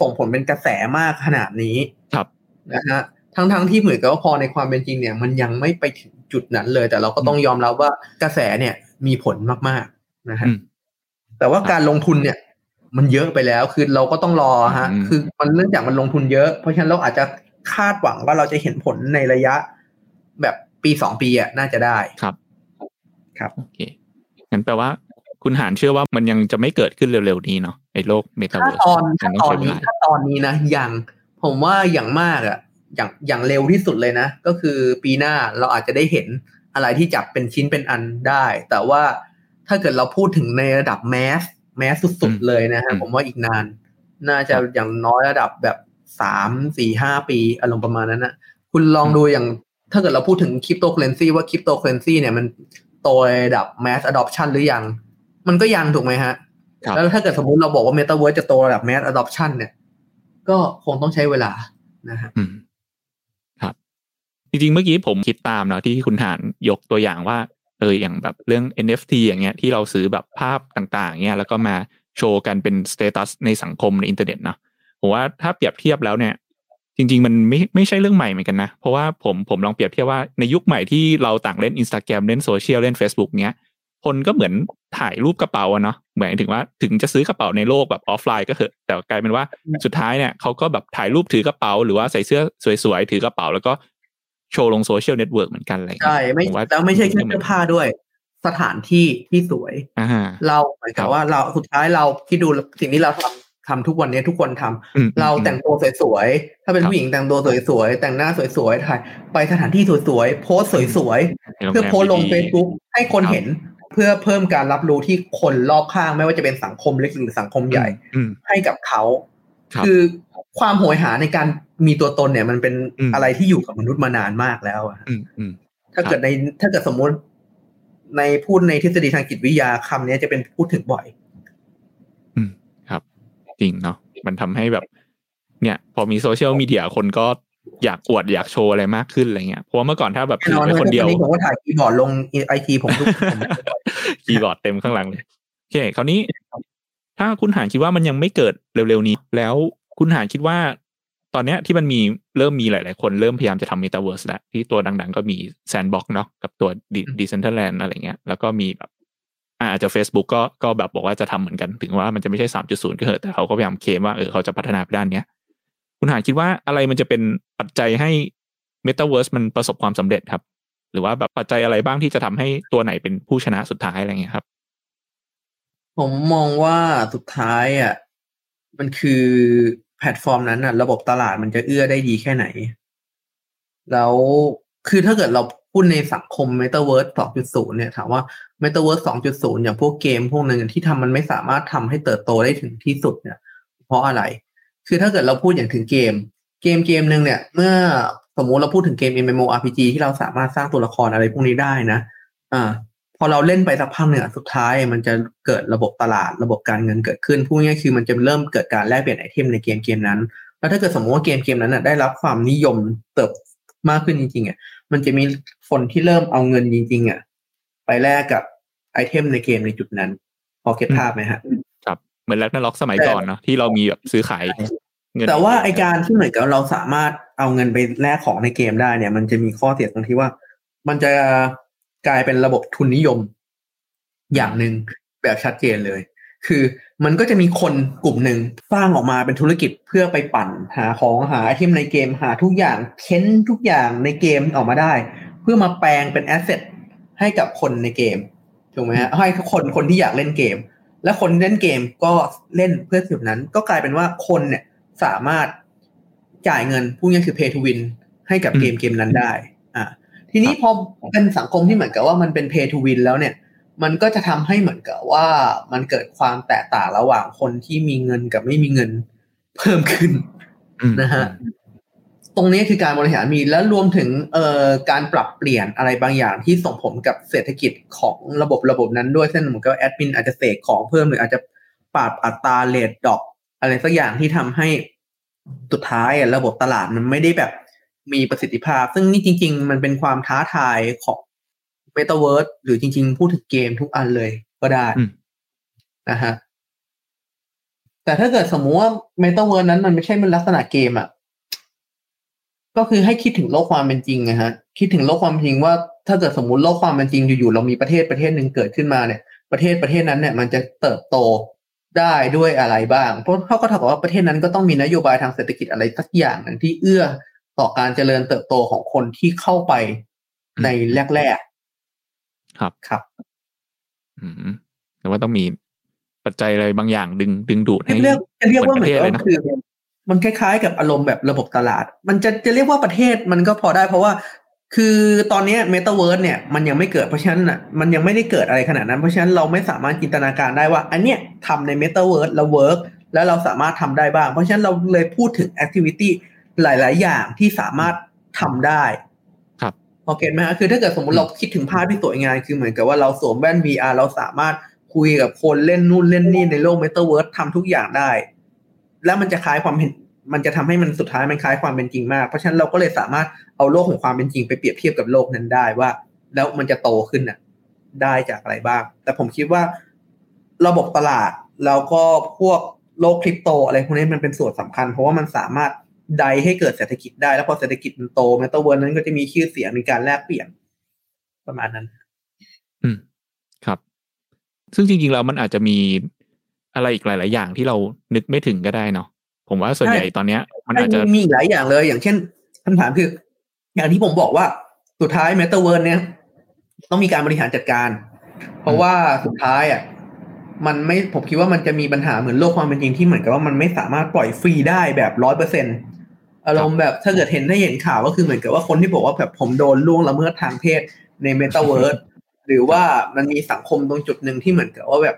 ส่งผลเป็นกระแสมากขนาดนี้ ครับนะฮะทั้งทั้งๆที่เหมือนกับว่าพอในความเป็นจริงเนี่ย มันยังไม่ไปถึง จุดนั้นเลย แต่เราก็ต้องยอมรับว่ากระแสเนี่ยมีผลมากๆนะฮะอืมแต่ว่าการลงทุนเนี่ย มันเยอะไปแล้วคือเราก็ต้องรอฮะอืมคือมันเนื่องจากมันลงทุนเยอะ เพราะฉะนั้นเราอาจจะคาดหวังว่าเราจะเห็นผลในระยะแบบปีสองปีอะน่าจะได้ครับ ครับโอเคงั้นแปลว่าคุณหาญเชื่อว่ามันยังจะไม่เกิดขึ้นเร็วๆนี้เนาะไอ้โลกเมตาถ้าเวิร์สตอนมันต้องตอนใช้เวลาถ้าตอนนี้นะยังผมว่าอย่างมากอะ อย่างอย่างเร็วที่สุดเลยนะ ก็คือปีหน้าเราอาจจะได้เห็นอะไรที่จับเป็นชิ้นเป็นอันได้ แต่ว่าถ้าเกิดเราพูดถึงในระดับ mass mass สุดๆเลยนะฮะผมว่าอีกนาน น่าจะอย่างน้อยระดับแบบสามสี่ห้าปีอารมณ์ประมาณนั้นนะคุณลองดูอย่างถ้าเกิดเราพูดถึงคริปโตเคอเรนซีว่าคริปโตเคอเรนซีเนี่ยมันโตระดับ mass adoption หรือยัง มันก็ยังถูกไหมฮะครับแล้วถ้าเกิดสมมติเราบอกว่า Metaverse จะโตระดับ Mass Adoption เนี่ย ก็คงต้องใช้เวลานะฮะอืมครับ จริงๆ เมื่อกี้ผมคิดตามเนาะที่คุณหาญยกตัวอย่างว่าเอออย่างแบบเรื่อง NFT อย่างเงี้ยที่เราซื้อแบบภาพต่างๆเงี้ยแล้วก็มาโชว์กันเป็น status ในสังคมในอินเทอร์เน็ตเนาะผมว่าถ้าเปรียบเทียบแล้วเนี่ย จริง ๆ มันไม่ไม่ใช่เรื่องใหม่เหมือนกันนะ เพราะว่าผมผมลองเปรียบเทียบว่าในยุคใหม่ที่เราต่างเล่น Instagram เล่นโซเชียลเล่น Facebook เนี้ยคนก็เหมือนถ่ายรูปกระเป๋าเนาะเหมือนถึงว่าถึงจะซื้อกระเป๋าในโลกแบบออฟไลน์ก็เถอะแต่กลายเป็นว่าสุดท้ายเนี่ยเขาก็แบบถ่ายรูปถือกระเป๋า หรือว่าใส่เสื้อสวยๆถือกระเป๋า แล้วก็ โชว์ลง social network เหมือนกันอะไรอย่างเงี้ย่างเงี้ใช่ยไม่ผว่าแล้วไม่ใช่แค่เสื้อผ้าด้วย สถานที่ที่สวยอ่าเราเหมือนกับว่าเราสุดท้ายเราคิดดูสิ่งที่เราทำทำทุกวันนี้ทุกคนทำอืมเราแต่งตัวสวยๆถ้าเป็นครับผู้หญิงแต่งตัวสวยๆแต่งหน้าสวยๆถ่ายไปสถานที่สวยๆโพสต์สวยๆในโรงเพื่อแรมโพสต์ลงดีๆเฟซบุ๊กให้คนครับเห็นเพื่อเพิ่มการรับรู้ที่คนรอบข้างไม่ว่าจะเป็นสังคมเล็กหรือสังคมใหญ่อืมให้กับเขา ครับคือความโหยหาในการมีตัวตนเนี่ย มันเป็นอืมอะไรที่อยู่กับมนุษย์มานานมากแล้วอะอืมอืมถ้าเกิดในถ้าเกิดสมมุติในพูดในทฤษฎีทางจิตวิทยาคำนี้จะเป็นพูดถึงบ่อย อืมครับ จริงเนาะมันทำให้แบบ เนี่ย พอมีโซเชียลมีเดียคนก็อยากอวดอยากโชว์อะไรมากขึ้นอะไรเงี้ยเพราะว่าเมื่อก่อนถ้าแบบแน่ถืนออนไปเลยคนเดียวตอนนี้ผมก็ถ่ายคีย์บอร์ดลงไอทีผมทุกผมคีย์บอร์ดเต็มข้างหลังเลยโอเคคราวนี้ ถ้าคุณหาญคิดว่ามันยังไม่เกิดเร็วๆนี้ แล้วคุณหาญคิดว่า ตอนเนี้ยที่มันมีเริ่มมีหลาย ๆ คนเริ่มพยายามจะทำเมตาเวิร์สแล้วที่ตัวดัง ๆ ก็มี Sandbox เนาะกับตัว Decentraland อะไรเงี้ยแล้วก็มีแบบอ่าอาจจะ Facebook ก็ก็แบบบอกว่าจะทำเหมือนกันถึงว่ามันจะไม่ใช่สามจุดศูนย์ก็เถอะแต่เขาก็พยายามเคลมว่าเออเขาจะพัฒนาไปด้านเนี้ยคุณหาญคิดว่าอะไรมันจะเป็นปัจจัยให้เมตาเวิร์สมันประสบความสำเร็จครับ หรือว่าแบบปัจจัยอะไรบ้างที่จะทำให้ตัวไหนเป็นผู้ชนะสุดท้ายอะไรเงี้ยครับ ผมมองว่าสุดท้ายอะมันคือแพลตฟอร์มนั้นอะ ระบบตลาดมันจะเอื้อได้ดีแค่ไหน แล้วคือถ้าเกิดเราพูดในสังคม Metaverse 2.0 เนี่ย ถามว่า Metaverse 2.0 อย่างพวกเกมพวกนึงที่ทำมันไม่สามารถทำให้เติบโตได้ถึงที่สุดเนี่ย เพราะอะไร คือถ้าเกิดเราพูดอย่างถึงเกม เกมเกมหนึ่งเนี่ย เมื่อสมมุติเราพูดถึงเกม MMORPG ที่เราสามารถสร้างตัวละครอะไรพวกนี้ได้นะ อ่า อเราเล่นไปสักพักหนึ่งสุดท้ายมันจะเกิดระบบตลาดระบบการเงินเกิดขึ้นพูดง่ายๆคือมันจะเริ่มเกิดการแลกเปลี่ยนไอเทมในเกมเกมนั้น แล้วถ้าเกิดสมมติว่าเกมเกมนั้นได้รับความนิยมเติบมากขึ้นจริงๆอะมันจะมีคนที่เริ่มเอาเงินจริง ๆอะไปแลกกับitem ในเกมในจุดนั้น พอ get ภาพไหมฮะครับเหมือน Ragnarok สมัยก่อนเนาะที่เรามีแบบซื้อขายเงินแต่ว่าไอการที่เหมือนกับเราสามารถเอาเงินไปแลกของในเกมได้เนี่ย มันจะมีข้อเสียตรงที่ว่า มันจะ กลายเป็นระบบทุนนิยม อย่างหนึ่งแบบชัดเจนเลย คือมันก็จะมีคนกลุ่มหนึ่งสร้างออกมาเป็นธุรกิจเพื่อไปปั่น หาของหา item ในเกมหาทุกอย่างเค้นทุกอย่างในเกมออกมาได้ เพื่อมาแปลงเป็นแอสเซทให้กับคนในเกมถูกไหมฮะให้คนคนที่อยากเล่นเกม และคนเล่นเกมก็เล่นเพื่อสิ่งนั้น ก็กลายเป็นว่าคนเนี่ยสามารถจ่ายเงินพูดง่ายคือ pay to win ให้กับเกมเกมนั้นได้ อ่า ทีนี้พอเป็นสังคมที่เหมือนกับว่ามันเป็น pay to win แล้วเนี่ย มันก็จะทำให้เหมือนกับว่ามันเกิดความแตกต่างระหว่างคนที่มีเงินกับไม่มีเงินเพิ่มขึ้นนะฮะตรงนี้คือการบริหารมีแล้วรวมถึงเอ่อการปรับเปลี่ยนอะไรบางอย่างที่ส่งผลกับเศรษฐกิจของระบบระบบนั้นด้วยเช่นเหมือนกับแอดมินอาจจะเสกของเพิ่มหรืออาจจะปรับอัตรา rate ดอก อะไรสักอย่างที่ทำให้สุดท้ายระบบตลาดมันไม่ได้แบบ มีประสิทธิภาพ ซึ่งนี่จริง ๆ มันเป็นความท้าทายของเมตาเวิร์สหรือจริง ๆ พูดถึงเกมทุกอันเลยก็ได้นะฮะแต่ถ้าเกิดสมมุติว่าเมตาเวิร์สนั้นมันไม่ใช่เป็นลักษณะเกมอะก็คือให้คิดถึงโลกความเป็นจริงนะฮะ คิดถึงโลกความจริงว่าถ้าเกิดสมมุติโลกความเป็นจริงอยู่ๆเรามีประเทศประเทศหนึ่งเกิดขึ้นมาเนี่ย ประเทศประเทศนั้นเนี่ย มันจะเติบโตได้ด้วยอะไรบ้าง เพราะเขาก็เท่ากับว่าประเทศนั้นก็ต้องมีนโยบายทางเศรษฐกิจอะไรสักอย่างหนึ่งที่เอื้อ ต่อการเจริญเติบโตของคนที่เข้าไปในแรกๆ ครับครับ อืมแต่ว่าต้องมีปัจจัยอะไรบางอย่างดึงดึงดูดให้เรียกเรียกว่าเหมือนคือมันคล้ายๆ กับอารมณ์แบบระบบตลาด มันจะจะเรียกว่าประเทศมันก็พอได้เพราะว่า คือตอนนี้เมตาเวิร์สเนี่ยมันยังไม่เกิดเพราะฉะนั้นอะมันยังไม่ได้เกิดอะไรขนาดนั้น เพราะฉะนั้นเราไม่สามารถจินตนาการได้ว่า อันเนี้ยทำในเมตาเวิร์สแล้ว work แล้วเราสามารถทำได้บ้าง เพราะฉะนั้นเราเลยพูดถึง activity หลาย ๆ อย่างที่สามารถทำได้ครับโอเคไหมฮะคือถ้าเกิดสมมติเราคิดถึงภาพที่สวยงามคือเหมือนกับว่าเราสวมแว่น VR เราสามารถคุยกับคนเล่นนู่นเล่นนี่ในโลกเมตาเวิร์สทำทุกอย่างได้ แล้วมันจะคล้ายความเห็นมันจะทำให้มันสุดท้ายมันคล้ายความเป็นจริงมาก เพราะฉะนั้นเราก็เลยสามารถเอาโลกของความเป็นจริงไปเปรียบเทียบกับโลกนั้นได้ว่า แล้วมันจะโตขึ้นน่ะ ได้จากอะไรบ้าง แต่ผมคิดว่าระบบตลาดแล้วก็พวกโลกคริปโตอะไรพวกนี้มันเป็นส่วนสำคัญ เพราะว่ามันสามารถ ไดให้เกิดเศรษฐกิจได้ แล้วพอเศรษฐกิจมันโตเมตาเวิร์นั้นก็จะมีชื่อเสียงมีการแลกเปลี่ยนประมาณนั้น อืม ครับ ซึ่งจริงๆแล้วมันอาจจะมีอะไรอีกหลาย ๆ อย่างที่เรานึกไม่ถึงก็ได้เนาะผมว่าส่วนใหญ่ตอนเนี้ย มันอาจจะมีหลายอย่างเลย อย่างเช่นคำถามคือ อย่างที่ผมบอกว่าสุดท้ายเมตาเวิร์นเนี่ย ต้องมีการบริหารจัดการ เพราะว่าสุดท้ายอะมันไม่ผมคิดว่ามันจะมีปัญหาเหมือนโลกความเป็นจริงที่เหมือนกับว่ามันไม่สามารถปล่อยฟรีได้แบบร้อยเปอร์เซ็นต์ อารมณ์แบบถ้าเกิดเห็นได้เห็นข่าวก็คือเหมือนกับว่าคนที่บอกว่าแบบผมโดนล่วงละเมิดทางเพศในเมตาเวิร์สหรือว่ามันมีสังคมตรงจุดหนึ่งที่เหมือนกับว่าแบบ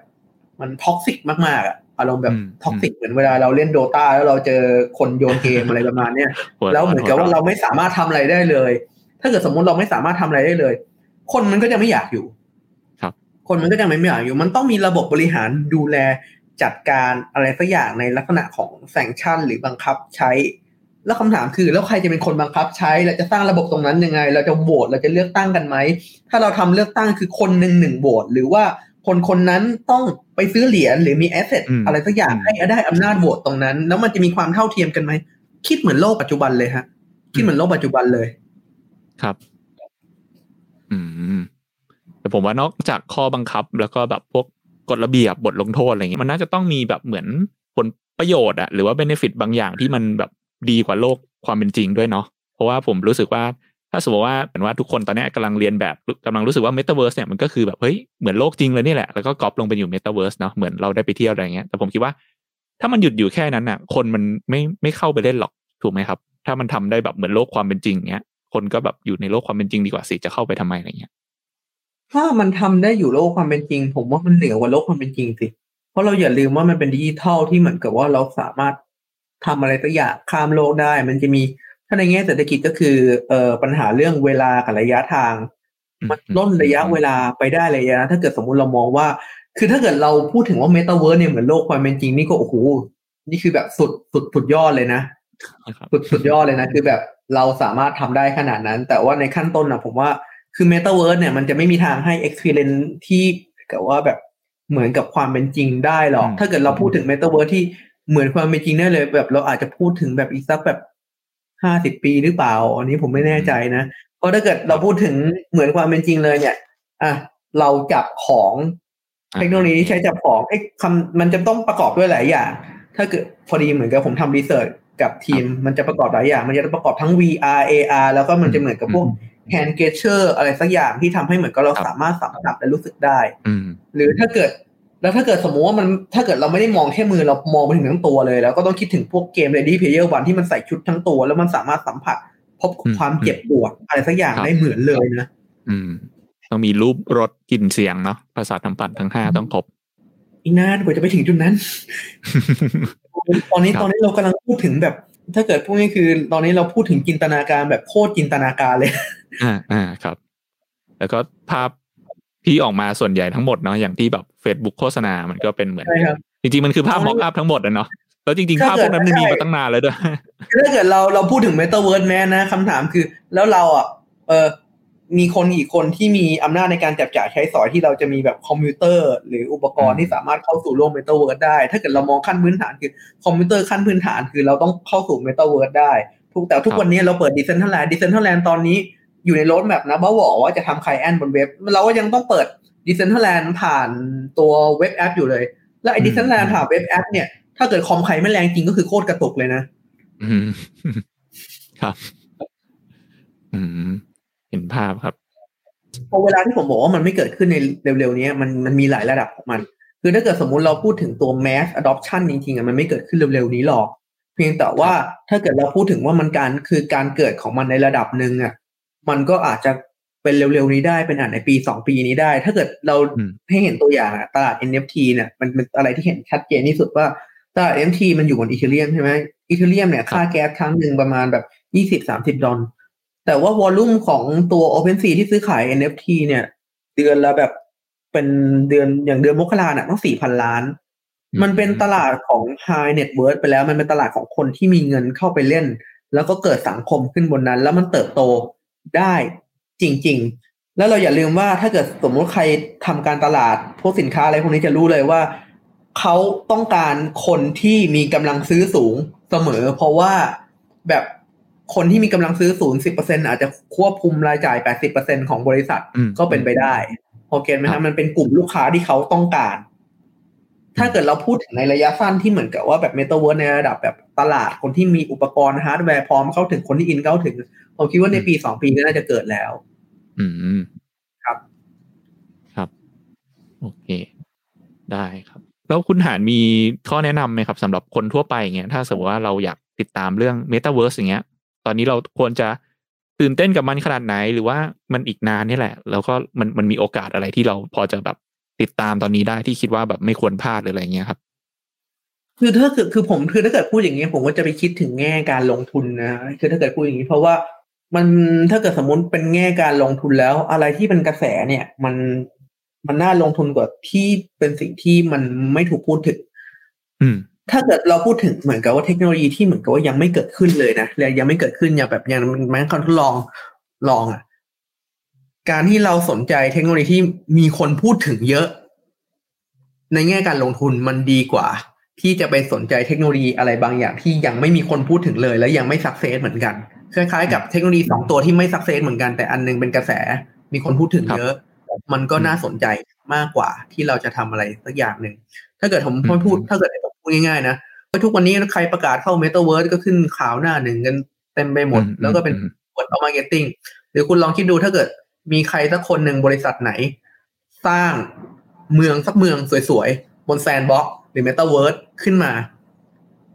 มัน toxic มากๆอะอารมณ์แบบ toxic เหมือนเวลาเราเล่น Dota แล้วเราเจอคนโยนเกมอะไรประมาณเนี้ยแล้วเหมือนกับว่าเราไม่สามารถทำอะไรได้เลย ถ้าเกิดสมมุติเราไม่สามารถทำอะไรได้เลย คนมันก็จะไม่อยากอยู่ครับ คนมันก็จะไม่อยากอยู่ มันต้องมีระบบบริหารดูแลจัดการอะไรสักอย่างในลักษณะของ sanction หรือบังคับใช้ แล้วคำถามคือแล้วใครจะเป็นคนบังคับใช้เราจะสร้างระบบตรงนั้นยังไง เราจะโหวตเราจะเลือกตั้งกันไหม ถ้าเราทำเลือกตั้งคือคนหนึ่งหนึ่งโหวตหรือว่าคนคนนั้นต้องไปซื้อเหรียญหรือมี asset อะไรสักอย่างให้ได้อำนาจโหวตตรงนั้น แล้วมันจะมีความเท่าเทียมกันไหม คิดเหมือนโลกปัจจุบันเลยฮะ คิดเหมือนโลกปัจจุบันเลย ครับ อืมแต่ผมว่านอกจากข้อบังคับ แล้วก็แบบพวกกฎระเบียบบทลงโทษอะไรเงี้ยมันน่าจะต้องมีแบบเหมือนผลประโยชน์อะหรือว่า benefit บางอย่างที่มันแบบ ดีกว่าโลกความเป็นจริงด้วยเนาะเพราะว่าผมรู้สึกว่าถ้าสมมติว่าเหมือนว่าทุกคนตอนนี้กำลังเลียนแบบกำลังรู้สึกว่าเมตาเวิร์สเนี่ยมันก็คือแบบเฮ้ยเหมือนโลกจริงเลยนี่แหละแล้วก็ก๊อปลงไปอยู่เมตาเวิร์สเนาะเหมือนเราได้ไปเที่ยวอะไรเงี้ยแต่ผมคิดว่า ถ้ามันหยุดอยู่แค่นั้นน่ะ คนมันไม่ไม่เข้าไปเล่นหรอกถูกไหมครับ ถ้ามันทำได้แบบเหมือนโลกความเป็นจริงเงี้ยคนก็แบบอยู่ในโลกความเป็นจริงดีกว่าสิจะเข้าไปทำไมอะไรเงี้ยถ้ามันทำได้อยู่โลกความเป็นจริง ผมว่ามันเหนือกว่าโลกความเป็นจริงสิเพราะเราอย่าลืมว่ามันเป็นดิจิทัลที่เหมือนกับว่าเราสามารถ ทำอะไรสักอย่างข้ามโลกได้ มันจะมีถ้าในแง่เศรษฐกิจก็คือเอ่อปัญหาเรื่องเวลากับระยะทาง มันล่นระยะเวลาไปได้เลยนะถ้าเกิดสมมุติเรามองว่า คือถ้าเกิดเราพูดถึงว่าเมตาเวิร์สเนี่ยเหมือนโลกความเป็นจริงนี่ก็โอ้โหนี่คือแบบสุดสุดสุดยอดเลยนะสุดสุดยอดเลยนะคือแบบเราสามารถทำได้ขนาดนั้น แต่ว่าในขั้นต้นนะผมว่าคือเมตาเวิร์สเนี่ยมันจะไม่มีทางให้ experience ที่กับว่าแบบเหมือนกับความเป็นจริงได้หรอก ถ้าเกิดเราพูดถึงเมตาเวิร์สที่ เหมือนความเป็นจริงได้เลยแบบเราอาจจะพูดถึงแบบอีกสักแบบห้าสิบปีหรือเปล่า อันนี้ผมไม่แน่ใจนะเพราะถ้าเกิดเราพูดถึงเหมือนความเป็นจริงเลยเนี่ย อะเราจับของเทคโนโลยีใช้จับของไอ้คำมันจะต้องประกอบด้วยหลายอย่าง ถ้าเกิดพอดีเหมือนกับผมทำรีเสิร์ชกับทีม มันจะประกอบหลายอย่าง มันจะประกอบทั้ง VR AR แล้วก็มันจะเหมือนกับพวก hand gesture อะไรสักอย่างที่ทำให้เหมือนกับเราสามารถสัมผัสและรู้สึกได้ หรือถ้าเกิด แล้วถ้าเกิดสมมติว่ามันถ้าเกิดเราไม่ได้มองแค่มือเรามองไปถึงทั้งตัวเลย แล้วก็ต้องคิดถึงพวกเกม Ready Player One ที่มันใส่ชุดทั้งตัว แล้วมันสามารถสัมผัสพบความเจ็บปวดอะไรสักอย่างได้เหมือนเลยนะอืม ต้องมีรูปรสกลิ่นเสียงเนาะภาษาทำปัดทั้งห้าต้องครบอีกนานกว่าจะไปถึงจุดนั้น ตอนนี้ตอนนี้เรากำลังพูดถึงแบบ ถ้าเกิดพูดง่ายคือตอนนี้เราพูดถึงจินตนาการแบบโคตรจินตนาการเลย อ่าอ่าครับ แล้วก็ภาพ ที่ออกมาส่วนใหญ่ทั้งหมดเนาะอย่างที่แบบ Facebook โฆษณา มันก็เป็นเหมือนใช่ครับจริงๆ มันคือภาพม็อกอัพทั้งหมดอะเนาะแล้วจริงๆ ภาพพวกนั้นมันมีมาตั้งนานแล้วด้วยถ้าเกิดเราเราพูดถึง Metaverse แม้นะคำถามคือ แล้วเราอะเออมีคนอีกคนที่มีอำนาจในการจับจ่ายใช้สอยที่เราจะมีแบบคอมพิวเตอร์ หรืออุปกรณ์ที่สามารถเข้าสู่โลก Metaverse ได้ ถ้าเกิดเรามองขั้นพื้นฐานคือคอมพิวเตอร์ขั้นพื้นฐานคือเราต้องเข้าสู่ Metaverse ได้ทุกแต่ทุกวันนี้เราเปิด Decentraland Decentraland ตอนนี้ อยู่ในรถแมพนะบ้าบอกว่าจะทำไคลแอนบนเว็บ เราก็ยังต้องเปิด Decentraland ผ่านตัวเว็บแอปอยู่เลย แล้วไอ้ Decentraland ผ่านเว็บแอปเนี่ยถ้าเกิดคอมใครไม่แรงจริงก็คือโคตรกระตุกเลยนะ อืม ครับ อืม เห็นภาพครับพอเวลาที่ผมบอกว่ามันไม่เกิดขึ้นในเร็วๆนี้มันมันมีหลายระดับของมัน คือถ้าเกิดสมมุติเราพูดถึงตัว mass adoption จริงๆอะมันไม่เกิดขึ้นเร็วๆนี้หรอก เพียงแต่ว่าถ้าเกิดเราพูดถึงว่ามันการคือการเกิดของมันในระดับหนึ่งอะ มันก็อาจจะเป็นเร็วๆนี้ได้เป็นอาจในปีสองปีนี้ได้ ถ้าเกิดเราอืมให้เห็นตัวอย่างอะตลาด NFT เนี่ยมันเป็นอะไรที่เห็นชัดเจนที่สุดว่าตลาด NFT มันอยู่บนอีเทเรียมใช่ไหมอีเทเรียมเนี่ยค่าแก๊สครั้งหนึ่งประมาณแบบยี่สิบสามสิบดอลแต่ว่าวอลลุ่มของตัว OpenSea ที่ซื้อขาย NFT เนี่ย เดือนละแบบเป็นเดือนอย่างเดือนมกราเนี่ยต้องสี่พันล้านอืมมันเป็นตลาดของ High Net Worth ไปแล้วมันเป็นตลาดของคนที่มีเงินเข้าไปเล่น แล้วก็เกิดสังคมขึ้นบนนั้น แล้วมันเติบโต ได้จริง ๆ แล้วเราอย่าลืมว่าถ้าเกิดสมมติใครทำการตลาดพวกสินค้าอะไรพวกนี้จะรู้เลยว่าเขาต้องการคนที่มีกำลังซื้อสูงเสมอ เพราะว่าแบบคนที่มีกำลังซื้อสูงสิบเปอร์เซ็นอาจจะควบคุมรายจ่ายแปดสิบเปอร์เซ็นของบริษัทอืมก็เป็นไปได้ โอเคไหมคครัรับบมันเป็นกลุ่มลูกค้าที่เขาต้องการ ถ้าเกิดเราพูดถึงในระยะสั้นที่เหมือนกับว่าแบบเมตาเวิร์สในระดับแบบตลาดคนที่มีอุปกรณ์ฮาร์ดแวร์พร้อมเข้าถึงคนที่อินเข้าถึงผมคิดว่าในปีสองปีก็น่าจะเกิดแล้ว อืมครับ ครับ โอเค ได้ครับ แล้วคุณหานมีข้อแนะนำไหมครับสำหรับคนทั่วไปอย่างเงี้ยถ้าสมมติว่าเราอยากติดตามเรื่อง Metaverse อย่างเงี้ย ตอนนี้เราควรจะตื่นเต้นกับมันขนาดไหน หรือว่ามันอีกนานนี่แหละ แล้วก็มันมันมีโอกาสอะไรที่เราพอจะแบบ ติดตามตอนนี้ได้ที่คิดว่าแบบไม่ควรพลาดหรืออะไรเงี้ยครับ คือถ้าเกิดคือผมคือถ้าเกิดพูดอย่างนี้ผมก็จะไปคิดถึงแง่การลงทุนนะคือถ้าเกิดพูดอย่างนี้ เพราะว่ามันถ้าเกิดสมมติเป็นแง่การลงทุนแล้ว อะไรที่เป็นกระแสเนี่ย มันมันน่าลงทุนกว่าที่เป็นสิ่งที่มันไม่ถูกพูดถึง อืมถ้าเกิดเราพูดถึงเหมือนกับว่าเทคโนโลยีที่เหมือนกับว่ายังไม่เกิดขึ้นเลยนะและยังไม่เกิดขึ้นอย่างแบบอย่างแม้การทดลองลองอะ การที่เราสนใจเทคโนโลยีที่มีคนพูดถึงเยอะ ในแง่การลงทุนมันดีกว่า ที่จะไปสนใจเทคโนโลยีอะไรบางอย่างที่ยังไม่มีคนพูดถึงเลย แล้วยังไม่ success เหมือนกันคล้ายๆกับเทคโนโลยีสองตัวที่ไม่ success เหมือนกันแต่อันหนึ่งเป็นกระแสมีคนพูดถึงเยอะ มันก็น่าสนใจมากกว่าที่เราจะทำอะไรสักอย่างหนึ่งถ้าเกิดผมอืมพูดถ้าเกิดให้ผมพูดง่ายๆนะว่าทุกวันนี้ใครประกาศเข้า Metaverse ก็ขึ้นข่าวหน้าหนึ่งกันเต็มไปหมดอืมแล้วก็เป็นอืมบทเอา marketing หรือคุณลองคิดดูถ้าเกิด มีใครสักคนหนึ่งบริษัทไหน สร้างเมืองสักเมืองสวยๆ บนแซนบ็อกหรือ Metaverse ขึ้นมา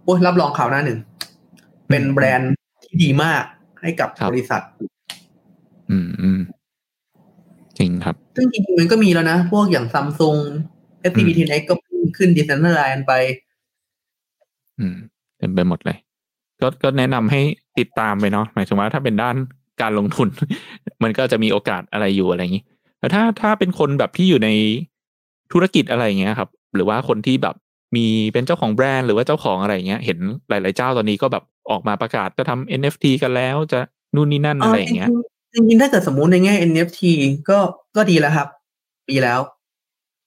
โอ้ยรับรองข่าวหน้าหนึ่ง เป็นแบรนด์ที่ดีมากให้กับครับบริษัท อืมอืมจริงครับ ซึ่งจริงๆมันก็มีแล้วนะ พวกอย่างซัมซุง s t v t n x ก็เพิ่งขึ้นดิส n น r แลนไป อืมเต็มไปหมดเลย ก็ก็แนะนำให้ติดตามไปเนาะหมายถึงว่าถ้าเป็นด้านการลงทุน มันก็จะมีโอกาสอะไรอยู่อะไรอย่างนี้แต่ถ้าถ้าเป็นคนแบบที่อยู่ในธุรกิจอะไรอย่างเงี้ยครับ หรือว่าคนที่แบบมีเป็นเจ้าของแบรนด์หรือว่าเจ้าของอะไรอย่างเงี้ย เห็นหลาย ๆ เจ้าตอนนี้ก็แบบออกมาประกาศจะทำ NFT กันแล้วจะนู่นนี่นั่นอะไรอย่างเงี้ยจริงๆจริงๆถ้าเกิดสมมุติในแง่ NFT ก็ก็ดีแล้วครับดีแล้ว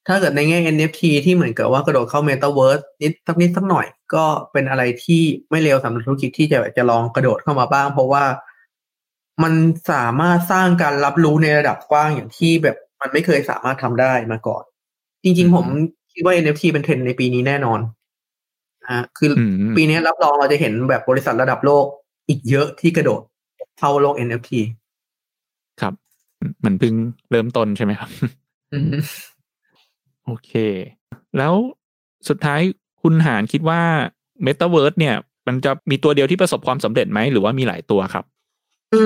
ถ้าเกิดในแง่ NFT ที่เหมือนกับว่ากระโดดเข้า Metaverse นิดสักนิดสักหน่อย ก็เป็นอะไรที่ไม่เลวสำหรับธุรกิจที่จะจะลองกระโดดเข้ามาบ้าง เพราะว่า มันสามารถสร้างการรับรู้ในระดับกว้างอย่างที่แบบมันไม่เคยสามารถทำได้มาก่อน จริง ๆ ผมคิดว่า NFT เป็นเทรนด์ในปีนี้แน่นอนนะฮะคืออมปีนี้รับรองเราจะเห็นแบบบริษัทระดับโลกอีกเยอะที่กระโดดเข้าโลก NFT ครับ มันเพิ่งเริ่มต้นใช่ไหมครับอืมโอเค แล้วสุดท้ายคุณหาญคิดว่า Metaverse เนี่ย มันจะมีตัวเดียวที่ประสบความสำเร็จไหม หรือว่ามีหลายตัวครับ อื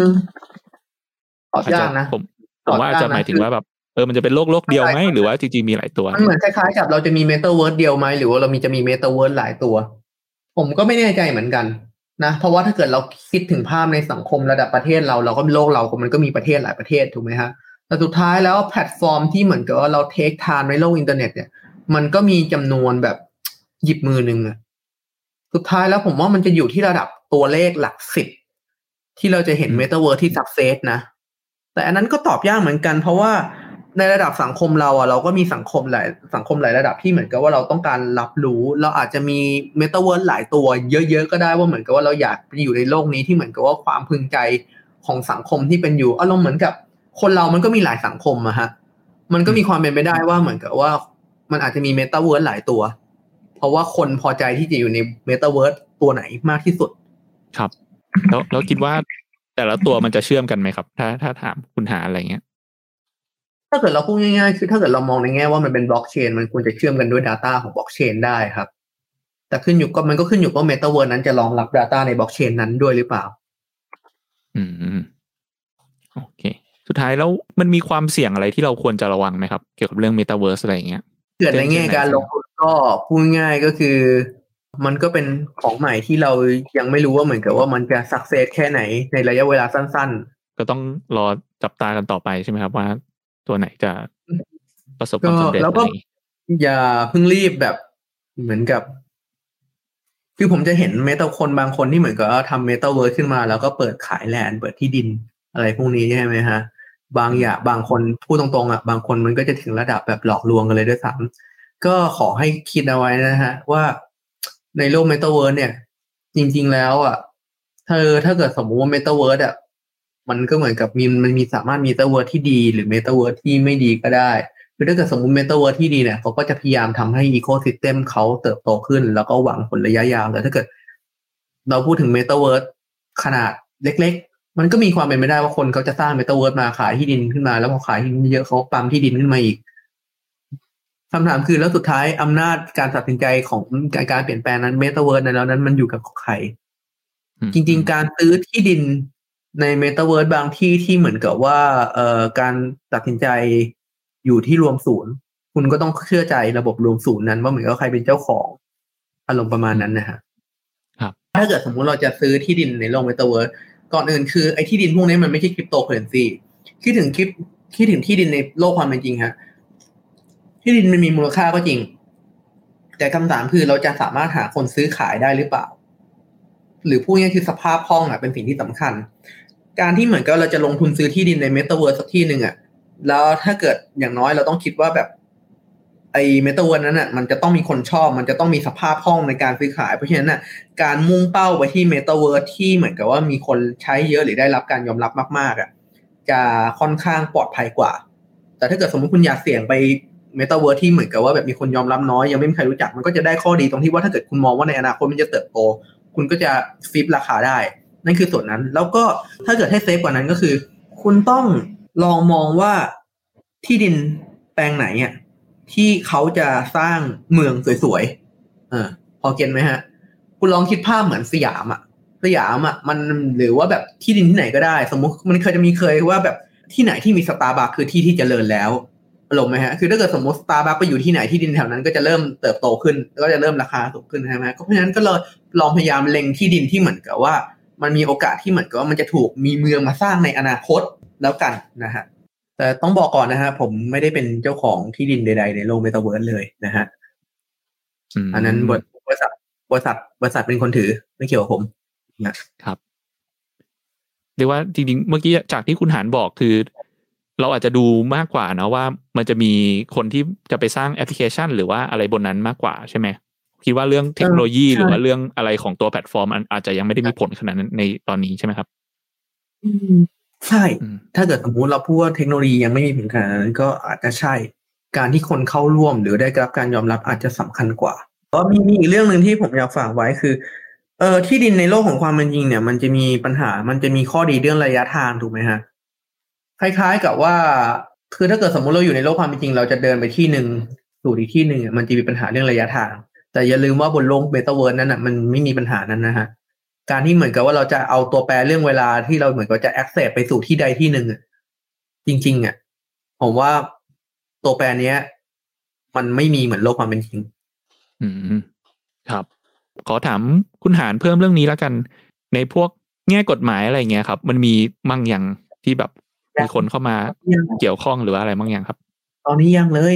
มตอบยากนะผมผมว่าจะหมายถึงว่าแบบเออมันจะเป็นโลกโลกเดียวไหมหรือว่าจริงๆมีหลายตัว มันเหมือนคล้ายๆกับเราจะมีเมตาเวิร์สเดียวไหมหรือว่าเรามีจะมีเมตาเวิร์สหลายตัว ผมก็ไม่แน่ใจเหมือนกันนะเพราะว่าถ้าเกิดเราคิดถึงภาพในสังคมระดับประเทศเราเราก็โลกเรามันก็มีประเทศหลายประเทศถูกไหมฮะแต่สุดท้ายแล้วแพลตฟอร์มที่เหมือนกับว่าเรา take time ในโลกอินเทอร์เน็ตเนี่ย มันก็มีจำนวนแบบหยิบมือหนึ่งอะสุดท้ายแล้วผมว่ามันจะอยู่ที่ระดับตัวเลขหลักสิบ ที่เราจะเห็นอืมเมตาเวิร์สที่ success นะ แต่อันนั้นก็ตอบยากเหมือนกัน เพราะว่าในระดับสังคมเราอะเราก็มีสังคมหลายสังคมหลายระดับที่เหมือนกับว่าเราต้องการรับรู้ เราอาจจะมีเมตาเวิร์สหลายตัวเยอะๆก็ได้ว่าเหมือนกับว่าเราอยากไปอยู่ในโลกนี้ที่เหมือนกับว่าความพึงใจของสังคมที่เป็นอยู่อารมณ์เหมือนกับ คนเรามันก็มีหลายสังคมอะฮะ มันก็มีความเป็นไปได้ว่าเหมือนกับว่ามันอาจจะมีเมตาเวิร์สหลายตัว เพราะว่าคนพอใจที่จะอยู่ในเมตาเวิร์สตัวไหนมากที่สุด ครับ แล้วแล้วคิดว่าแต่ละตัวมันจะเชื่อมกันไหมครับ ถ้าถ้าถามคุณหาญอะไรเงี้ยถ้าเกิดเราพูดง่ายๆคือถ้าเกิดเรามองในแง่ว่ามันเป็นบล็อกเชนมันควรจะเชื่อมกันด้วย Data ของบล็อกเชนได้ครับ แต่ขึ้นอยู่ก็มันก็ขึ้นอยู่ว่าเมตาเวิร์สนั้นจะรองรับ Data ในบล็อกเชนนั้นด้วยหรือเปล่า อืมโอเค สุดท้ายแล้วมันมีความเสี่ยงอะไรที่เราควรจะระวังไหมครับ เกี่ยวกับเรื่อง Metaverse อะไรอย่างเงี้ยเกิดในแง่การลงทุนก็พูดง่ายๆก็คือ มันก็เป็นของใหม่ที่เรายังไม่รู้ว่าเหมือนกับว่ามันจะสักเซสแค่ไหนในระยะเวลาสั้นก็ต้องรอจับตากันต่อไปใช่ไหมครับว่า ตัวไหนจะประสบๆคก็วามสำเร็จแล้วอะก็ไรอย่างงี้อย่าเพิ่งรีบแบบเหมือนกับ คือผมจะเห็นเมตาคนบางคนที่เหมือนกับว่าทำเมตาเวิร์สขึ้นมา แล้วก็เปิดขาย land เปิดที่ดินอะไรพวกนี้ใช่ไหมฮะ บางอย่างบางคนพูดตรงๆอะบางคนมันก็จะถึงระดับแบบหลอกลวงกันเลยด้วยซ้ำก็ขอให้คิดเอาไว้นะฮะ ว่า ในโลกเมตาเวิร์สเนี่ย จริง ๆ แล้วอะถ้าถ้าเกิดสมมติว่าเมตาเวิร์สอะมันก็เหมือนกับมีมันมีสามารถมีเมตาเวิร์สที่ดี หรือเมตาเวิร์สที่ไม่ดีก็ได้คือถ้าเกิดสมมติเมตาเวิร์สที่ดีเนี่ยเขาก็จะพยายามทำให้ ecosystem เขาเติบโตขึ้น แล้วก็หวังผลระยะยาวแต่ถ้าเกิด เราพูดถึงเมตาเวิร์สขนาดเล็ก ๆ มันก็มีความเป็นไปได้ว่าคนเขาจะสร้างเมตาเวิร์สมาขายที่ดินขึ้นมา แล้วพอขายที่ดินเยอะเขาปั๊มที่ดินขึ้นมาอีก คำถามคือแล้วสุดท้ายอำนาจการตัดสินใจของการการเปลี่ยนแปลงนั้นเมตาเวิร์สนั้นแล้วนั้นมันอยู่กับใครอืมจริง ๆ การซื้อที่ดินในเมตาเวิร์สบางที่ที่เหมือนกับว่าเอ่อการตัดสินใจอยู่ที่รวมศูนย์ คุณก็ต้องเชื่อใจระบบรวมศูนย์นั้น ว่าเหมือนกับใครเป็นเจ้าของอารมณ์ประมาณนั้นนะฮะครับถ้าเกิดสมมุติเราจะซื้อที่ดินในโลกเมตาเวิร์สก่อนอื่นคือไอ้ที่ดินพวกนี้มันไม่ใช่คริปโตเคอเรนซีคิดถึงคริปคิดถึงที่ดินในโลกความเป็นจริงฮะ ที่ดินมันมีมูลค่าก็จริง แต่คำถามคือเราจะสามารถหาคนซื้อขายได้หรือเปล่า หรือพูดง่ายคือสภาพคล่องอะเป็นสิ่งที่สำคัญ การที่เหมือนกับเราจะลงทุนซื้อที่ดินในเมตาเวิร์สสักที่หนึ่งอะแล้วถ้าเกิดอย่างน้อยเราต้องคิดว่าแบบไอ้เมตาเวิร์สนั้นอะมันจะต้องมีคนชอบ มันจะต้องมีสภาพคล่องในการซื้อขาย เพราะฉะนั้นอะการมุ่งเป้าไปที่เมตาเวิร์สที่เหมือนกับว่ามีคนใช้เยอะหรือได้รับการยอมรับมากๆอะจะค่อนข้างปลอดภัยกว่า แต่ถ้าเกิดสมมติคุณอยากเสี่ยงไป เมตาเวิร์สที่เหมือนกับว่าแบบมีคนยอมรับน้อยยังไม่มีใครรู้จัก มันก็จะได้ข้อดีตรงที่ว่าถ้าเกิดคุณมองว่าในอนาคตมันจะเติบโต คุณก็จะฟิปราคาได้ นั่นคือส่วนนั้น แล้วก็ถ้าเกิดให้ safe กว่านั้นก็คือ คุณต้องลองมองว่าที่ดินแปลงไหนอะที่เขาจะสร้างเมืองสวยๆเออพอ get ไหมฮะ คุณลองคิดภาพเหมือนสยามอะสยามอะมันหรือว่าแบบที่ดินที่ไหนก็ได้ สมมุติมันเคยจะมีเคยว่าแบบที่ไหนที่มีสตาร์บัคคือที่ที่เจริญแล้ว อารมณ์ไหมฮะ คือถ้าเกิดสมมติสตาร์บัคไปอยู่ที่ไหนที่ดินแถวนั้นก็จะเริ่มเติบโตขึ้นแล้วก็จะเริ่มราคาสูงขึ้นใช่ไหมก็เพราะฉะนั้นก็เลยลองพยายามเล็งที่ดินที่เหมือนกับว่า มันมีโอกาสที่เหมือนกับว่ามันจะถูกมีเมืองมาสร้างในอนาคตแล้วกันนะฮะ แต่ต้องบอกก่อนนะฮะ ผมไม่ได้เป็นเจ้าของที่ดินใด ๆ ในโลกเมตาเวิร์สเลยนะฮะมอันนั้นบริษัทบริษัทบริษัทเป็นคนถือไม่เกี่ยวกับผมครับเรียกว่าจริงๆ เมื่อกี้จากที่คุณหาญบอกคือ เราอาจจะดูมากกว่าเนาะว่ามันจะมีคนที่จะไปสร้างแอปพลิเคชัน หรือว่าอะไรบนนั้นมากกว่าใช่ไหมคิดว่าเรื่องเทคโนโลยีใช่หรือว่าเรื่องอะไรของตัวแพลตฟอร์มมันอาจจะยังไม่ได้มีผลขนาดนั้นในตอนนี้ใช่ไหมครับใช่อืมถ้าเกิดสมมติเราพูดว่าเทคโนโลยียังไม่มีผลขนาดนั้นก็อาจจะใช่ การที่คนเข้าร่วมหรือได้รับการยอมรับอาจจะสำคัญกว่าก็มีมีอีกเรื่องหนึ่งที่ผมอยากฝากไว้คือ เออที่ดินในโลกของความเป็นจริงเนี่ย มันจะมีปัญหา มันจะมีข้อดีเรื่องระยะทางถูกไหมฮะ คล้ายๆกับว่า คือถ้าเกิดสมมติเราอยู่ในโลกความเป็นจริง เราจะเดินไปที่หนึ่งสู่อีกที่หนึ่งมันจะมีปัญหาเรื่องระยะทาง แต่อย่าลืมว่าบนโลกเมตาเวิร์นั้นอะมันไม่มีปัญหานั้นนะฮะการที่เหมือนกับว่าเราจะเอาตัวแปรเรื่องเวลาที่เราเหมือนกับจะ access ไปสู่ที่ใดที่หนึ่งจริงๆอะผมว่าตัวแปรเนี้ย มันไม่มีเหมือนโลกความเป็นจริง อืมครับ ขอถามคุณหานเพิ่มเรื่องนี้แล้วกัน ในพวกแง่กฎหมายอะไรเงี้ยครับ มันมีมั่งอย่างที่แบบ มีคนเข้ามาเกี่ยวข้องหรือว่าอะไรมั่งอย่างครับ ตอนนี้ยังเลย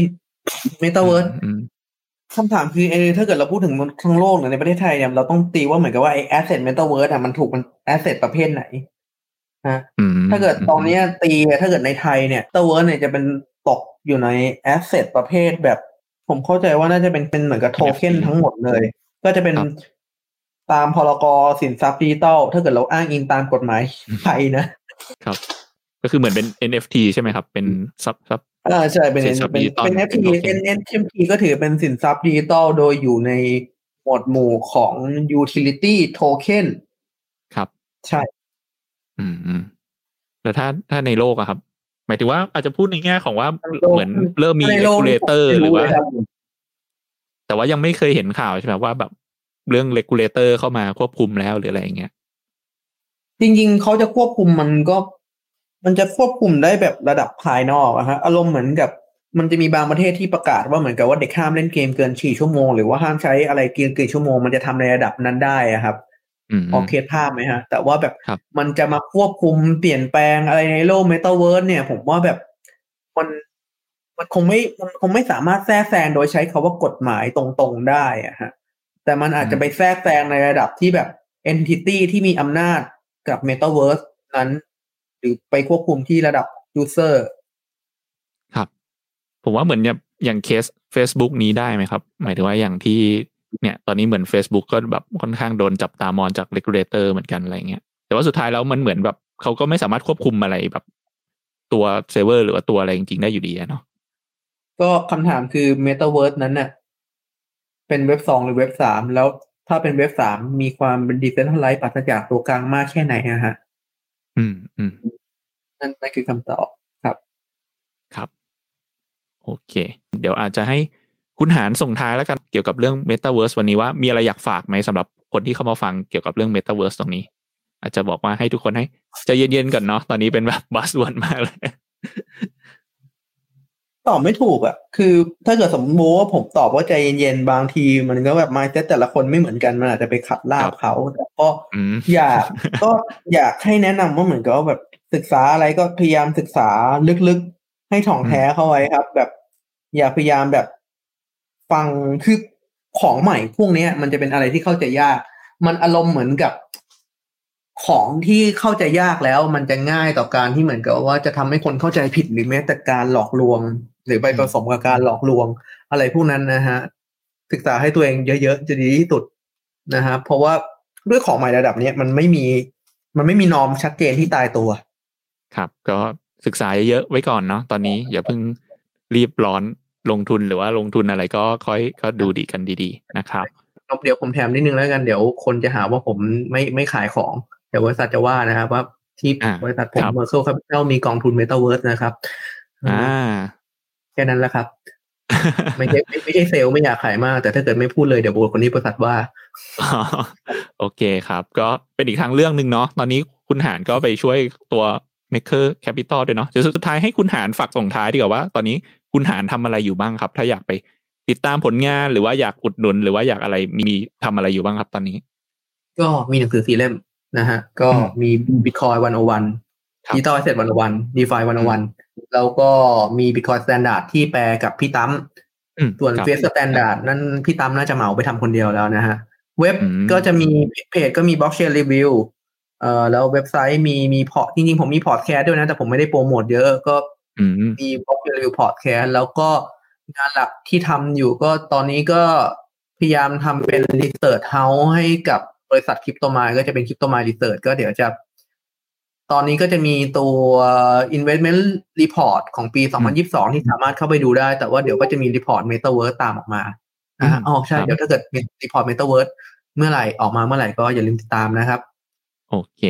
เมตาเวิร์อืมคำถามคือเออถ้าเกิดเราพูดถึงทั้งโลกเนี่ยในประเทศไทยเนี่ยเราต้องตีว่าเหมือนกับว่าไอ้ asset metaverse อะมันถูกมัน asset ประเภทไหนฮะอืมถ้าเกิดตอนเนี้ยตีถ้าเกิดในไทยเนี่ย metaverse เนี่ยจะเป็นตกอยู่ใน asset ประเภทแบบ ผมเข้าใจว่าน่าจะเป็นเป็นเหมือนกับโทเค็น NFT ทั้งหมดเลย ก็จะเป็นครับตามพรกสินทรัพย์ดิจิตอลถ้าเกิดเราอ้างอิงตามกฎหมายไทยนะครับ ก็คือเหมือนเป็น NFT ใช่ไหมครับ เป็นซับซับอ่าใช่เป็นสินทรัพย์เป็นดิจิตอลเป็นเป็น NFT token เป็น NFT ก็ถือเป็นสินทรัพย์ดิจิตอลโดยอยู่ในหมวดหมู่ของ utility token ครับ ใช่ อืมอืมแล้วถ้าถ้าในโลกอะครับ หมายถึงว่าอาจจะพูดในแง่ของว่าเหมือนเริ่มมีในโลก regulator ไม่หรือว่าเลยครับแต่ว่ายังไม่เคยเห็นข่าวใช่ไหมว่าแบบเรื่อง regulator เข้ามาควบคุมแล้วหรืออะไรอย่างเงี้ยจริงๆ เขาจะควบคุมมันก็ มันจะควบคุมได้แบบระดับภายนอกอะฮะอารมณ์เหมือนกับมันจะมีบางประเทศที่ประกาศว่าเหมือนกับว่าเด็กห้ามเล่นเกมเกินสี่ชั่วโมง หรือว่าห้ามใช้อะไรเกินเกินชั่วโมงมันจะทำในระดับนั้นได้อะครับอืมพอ get ภาพไหมฮะ แต่ว่าแบบครับมันจะมาควบคุมเปลี่ยนแปลงอะไรในโลกเมตาเวิร์สเนี่ย ผมว่าแบบมันมันคงไม่มันคงไม่สามารถแทรกแซงโดยใช้คาว่ากฎหมายตรงๆได้อะฮะแต่มันอาจจะไปแทรกแซงในระดับที่แบบ entity ที่มีอำนาจกับ Metaverse นั้นห รือไปควบคุมที่ระดับ user ครับ ผมว่าเหมือนอย่างอย่างเคส Facebook นี้ได้ไหมครับ หมายถึงว่าอย่างที่เนี่ย ตอนนี้เหมือน Facebook ก็แบบค่อนข้างโดนจับตามองจาก regulator เหมือนกันอะไรเงี้ยแต่ว่าสุดท้ายแล้วมันเหมือนแบบเขาก็ไม่สามารถควบคุมอะไรแบบ ตัวเซิร์ฟเวอร์หรือว่าตัวอะไรจริงๆได้อยู่ดีอะเนาะก็คำถามคือ Metaverse นั้นน่ะเป็นเว็บสองหรือเว็บสามแล้วถ้าเป็นเว็บสามมีความเป็น decentralized ปราศจากตัวกลางมากแค่ไหนอะฮะ อืมอืม นั่นนั่นคือคำตอบครับครับ โอเค เดี๋ยวอาจจะให้คุณหารส่งท้ายแล้วกันเกี่ยวกับเรื่อง Metaverse วันนี้ว่ามีอะไรอยากฝากไหมสำหรับคนที่เข้ามาฟังเกี่ยวกับเรื่อง Metaverse ตรงนี้ อาจจะบอกว่าให้ทุกคนให้ใจเย็นๆก่อนเนาะตอนนี้เป็นแบบบัสวนมากเลยตอบไม่ถูกอะ คือ ถ้าเกิดสมมติว่าผมตอบว่าใจเย็นๆ บางที มันก็แบบ mindset แต่ละคนไม่เหมือนกัน มันอาจจะไปขัดลาครับบเขาแต่ก็อืมอยากก็อยากให้แนะนำว่าเหมือนกับว่าแบบ ศึกษาอะไรก็พยายามศึกษาลึกๆ ให้ถ่องแท้เข้าไว้ครับ แบบ อย่าพยายามแบบฟังคือของใหม่พวกนี้มันจะเป็นอะไรที่เข้าใจยาก มันอารมณ์เหมือนกับของที่เข้าใจยากแล้วมันจะง่ายต่อการที่เหมือนกับว่าจะทำให้คนเข้าใจผิดหรือแม้แต่การหลอกลวง หรือไปผสมกับการหลอกลวง อะไรพวกนั้นนะฮะ ศึกษาให้ตัวเองเยอะๆจะดีที่สุดนะฮะเพราะว่าด้วยของใหม่ระดับเนี้ยมันไม่มี มันไม่มีนอมชัดเจนที่ตายตัว ครับ ก็ศึกษาเยอะๆไว้ก่อนเนาะตอนนี้อย่าเพิ่งรีบร้อนลงทุนหรือว่าลงทุนอะไรก็ค่อยก็ดูดีกันดีๆนะครับเดี๋ยวผมแถมนิดนึงแล้วกันเดี๋ยวคนจะหาว่าผมไม่ไม่ขายของเดี๋ยวบริษัทจะว่านะครับว่าที่อ่าบริษัทผมครับ Merkle Capital มีกองทุนเมตาเวิร์สนะครับอ่าแค่นั้นแหละครับไม่ใช่ไม่ไม่ใช่เซลล์ไม่อยากขายมาก แต่ถ้าเกิดไม่พูดเลยเดี๋ยวบอกคนนี้บริษัทว่าอ๋อโอเคครับ ก็เป็นอีกทางเรื่องหนึ่งเนาะตอนนี้คุณหาญก็ไปช่วยตัว Maker Capital ด้วยเนาะเดี๋ยวสุดท้ายให้คุณหารฝากส่งท้ายดีกว่าว่า ตอนนี้คุณหารทำอะไรอยู่บ้างครับ ถ้าอยากไปติดตามผลงานหรือว่าอยากอุดหนุน หรือว่าอยากอะไรมีทำอะไรอยู่บ้างครับตอนนี้ ก็มีหนังสือสี่เล่มนะฮะ ก็มี Bitcoin 101 Digital Asset 101 DeFi 101 แล้วก็มี Bitcoin Standard ที่แปลกับพี่ตั้มส่วน Face Standard นั้นพี่ตั้มน่าจะเหมาไปทำคนเดียวแล้วนะฮะ เว็บก็จะมีเพจก็มี Blockchain Review เอ่อแล้วเว็บไซต์มีมี pod จริงๆ ผมมีพอร์ตแคสด้วยนะ แต่ผมไม่ได้โปรโมทเยอะก็มี Block Review podcast แล้วก็งานหลักที่ทำอยู่ก็ตอนนี้ก็พยายามทำเป็น research house ให้กับบริษัท Cryptomind ก็จะเป็น Cryptomind Research ก็เดี๋ยวจะ ตอนนี้ก็จะมีตัว investment report ของปี 2022 ที่สามารถเข้าไปดูได้ แต่ว่าเดี๋ยวก็จะมี report metaverse ตามออกมาอ่าอ๋อใช่ เดี๋ยวถ้าเกิดมี report metaverse เมื่อไหร่ออกมาเมื่อไหร่ก็อย่าลืมติดตามนะครับ โอเค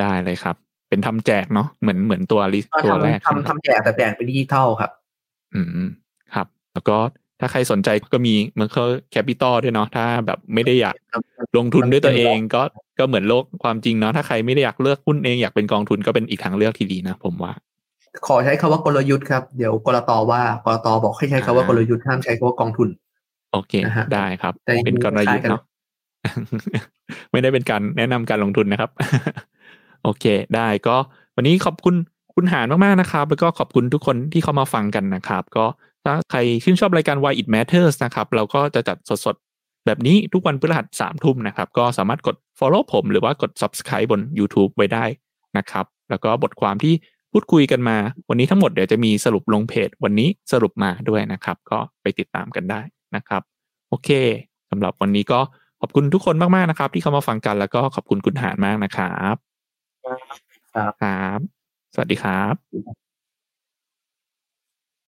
ได้เลยครับ เป็นทำแจกเนาะเหมือนเหมือนตัว list ตัวแรกทำทำแจกแต่แจกเป็นดิจิทัลครับ อืมครับ แล้วก็ถ้าใครสนใจก็มี Merkle Capital ด้วยเนาะถ้าแบบไม่ได้อยากลงทุนด้วยตัวเองก็ก็เหมือนโลกความจริงเนาะถ้าใครไม่ได้อยากเลือกหุ้นเองอยากเป็นกองทุนก็เป็นอีกทางเลือกที่ดีนะผมว่า ขอใช้คำว่ากลยุทธ์ครับเดี๋ยวกลตว่ากลตบอกให้ใช้คำว่ากลยุทธ์ห้ามใช้คำว่ากองทุน โอเคได้ครับ เป็นกลยุทธ์เนาะ ไม่ได้เป็นการแนะนำการลงทุนนะครับ โอเค ได้ก็วันนี้ขอบคุณคุณหานมากๆนะครับ แล้วก็ขอบคุณทุกคนที่เข้ามาฟังกันนะครับ ก็ถ้าใครชื่นชอบรายการ Why It Matters นะครับ เราก็จะจัดสดๆ แบบนี้ทุกวันพฤหัสสามทุ่มนะครับ ก็สามารถกด follow ผม หรือว่ากด subscribe บน YouTube ไว้ได้นะครับ แล้วก็บทความที่พูดคุยกันมา วันนี้ทั้งหมดเดี๋ยวจะมีสรุปลงเพจ วันนี้สรุปมาด้วยนะครับ ก็ไปติดตามกันได้นะครับ โอเคสำหรับวันนี้ก็ ขอบคุณทุกคนมากๆนะครับ ที่เข้ามาฟังกันแล้วก็ขอบคุณคุณหานมากนะครับ ครับครับสวัสดีครับ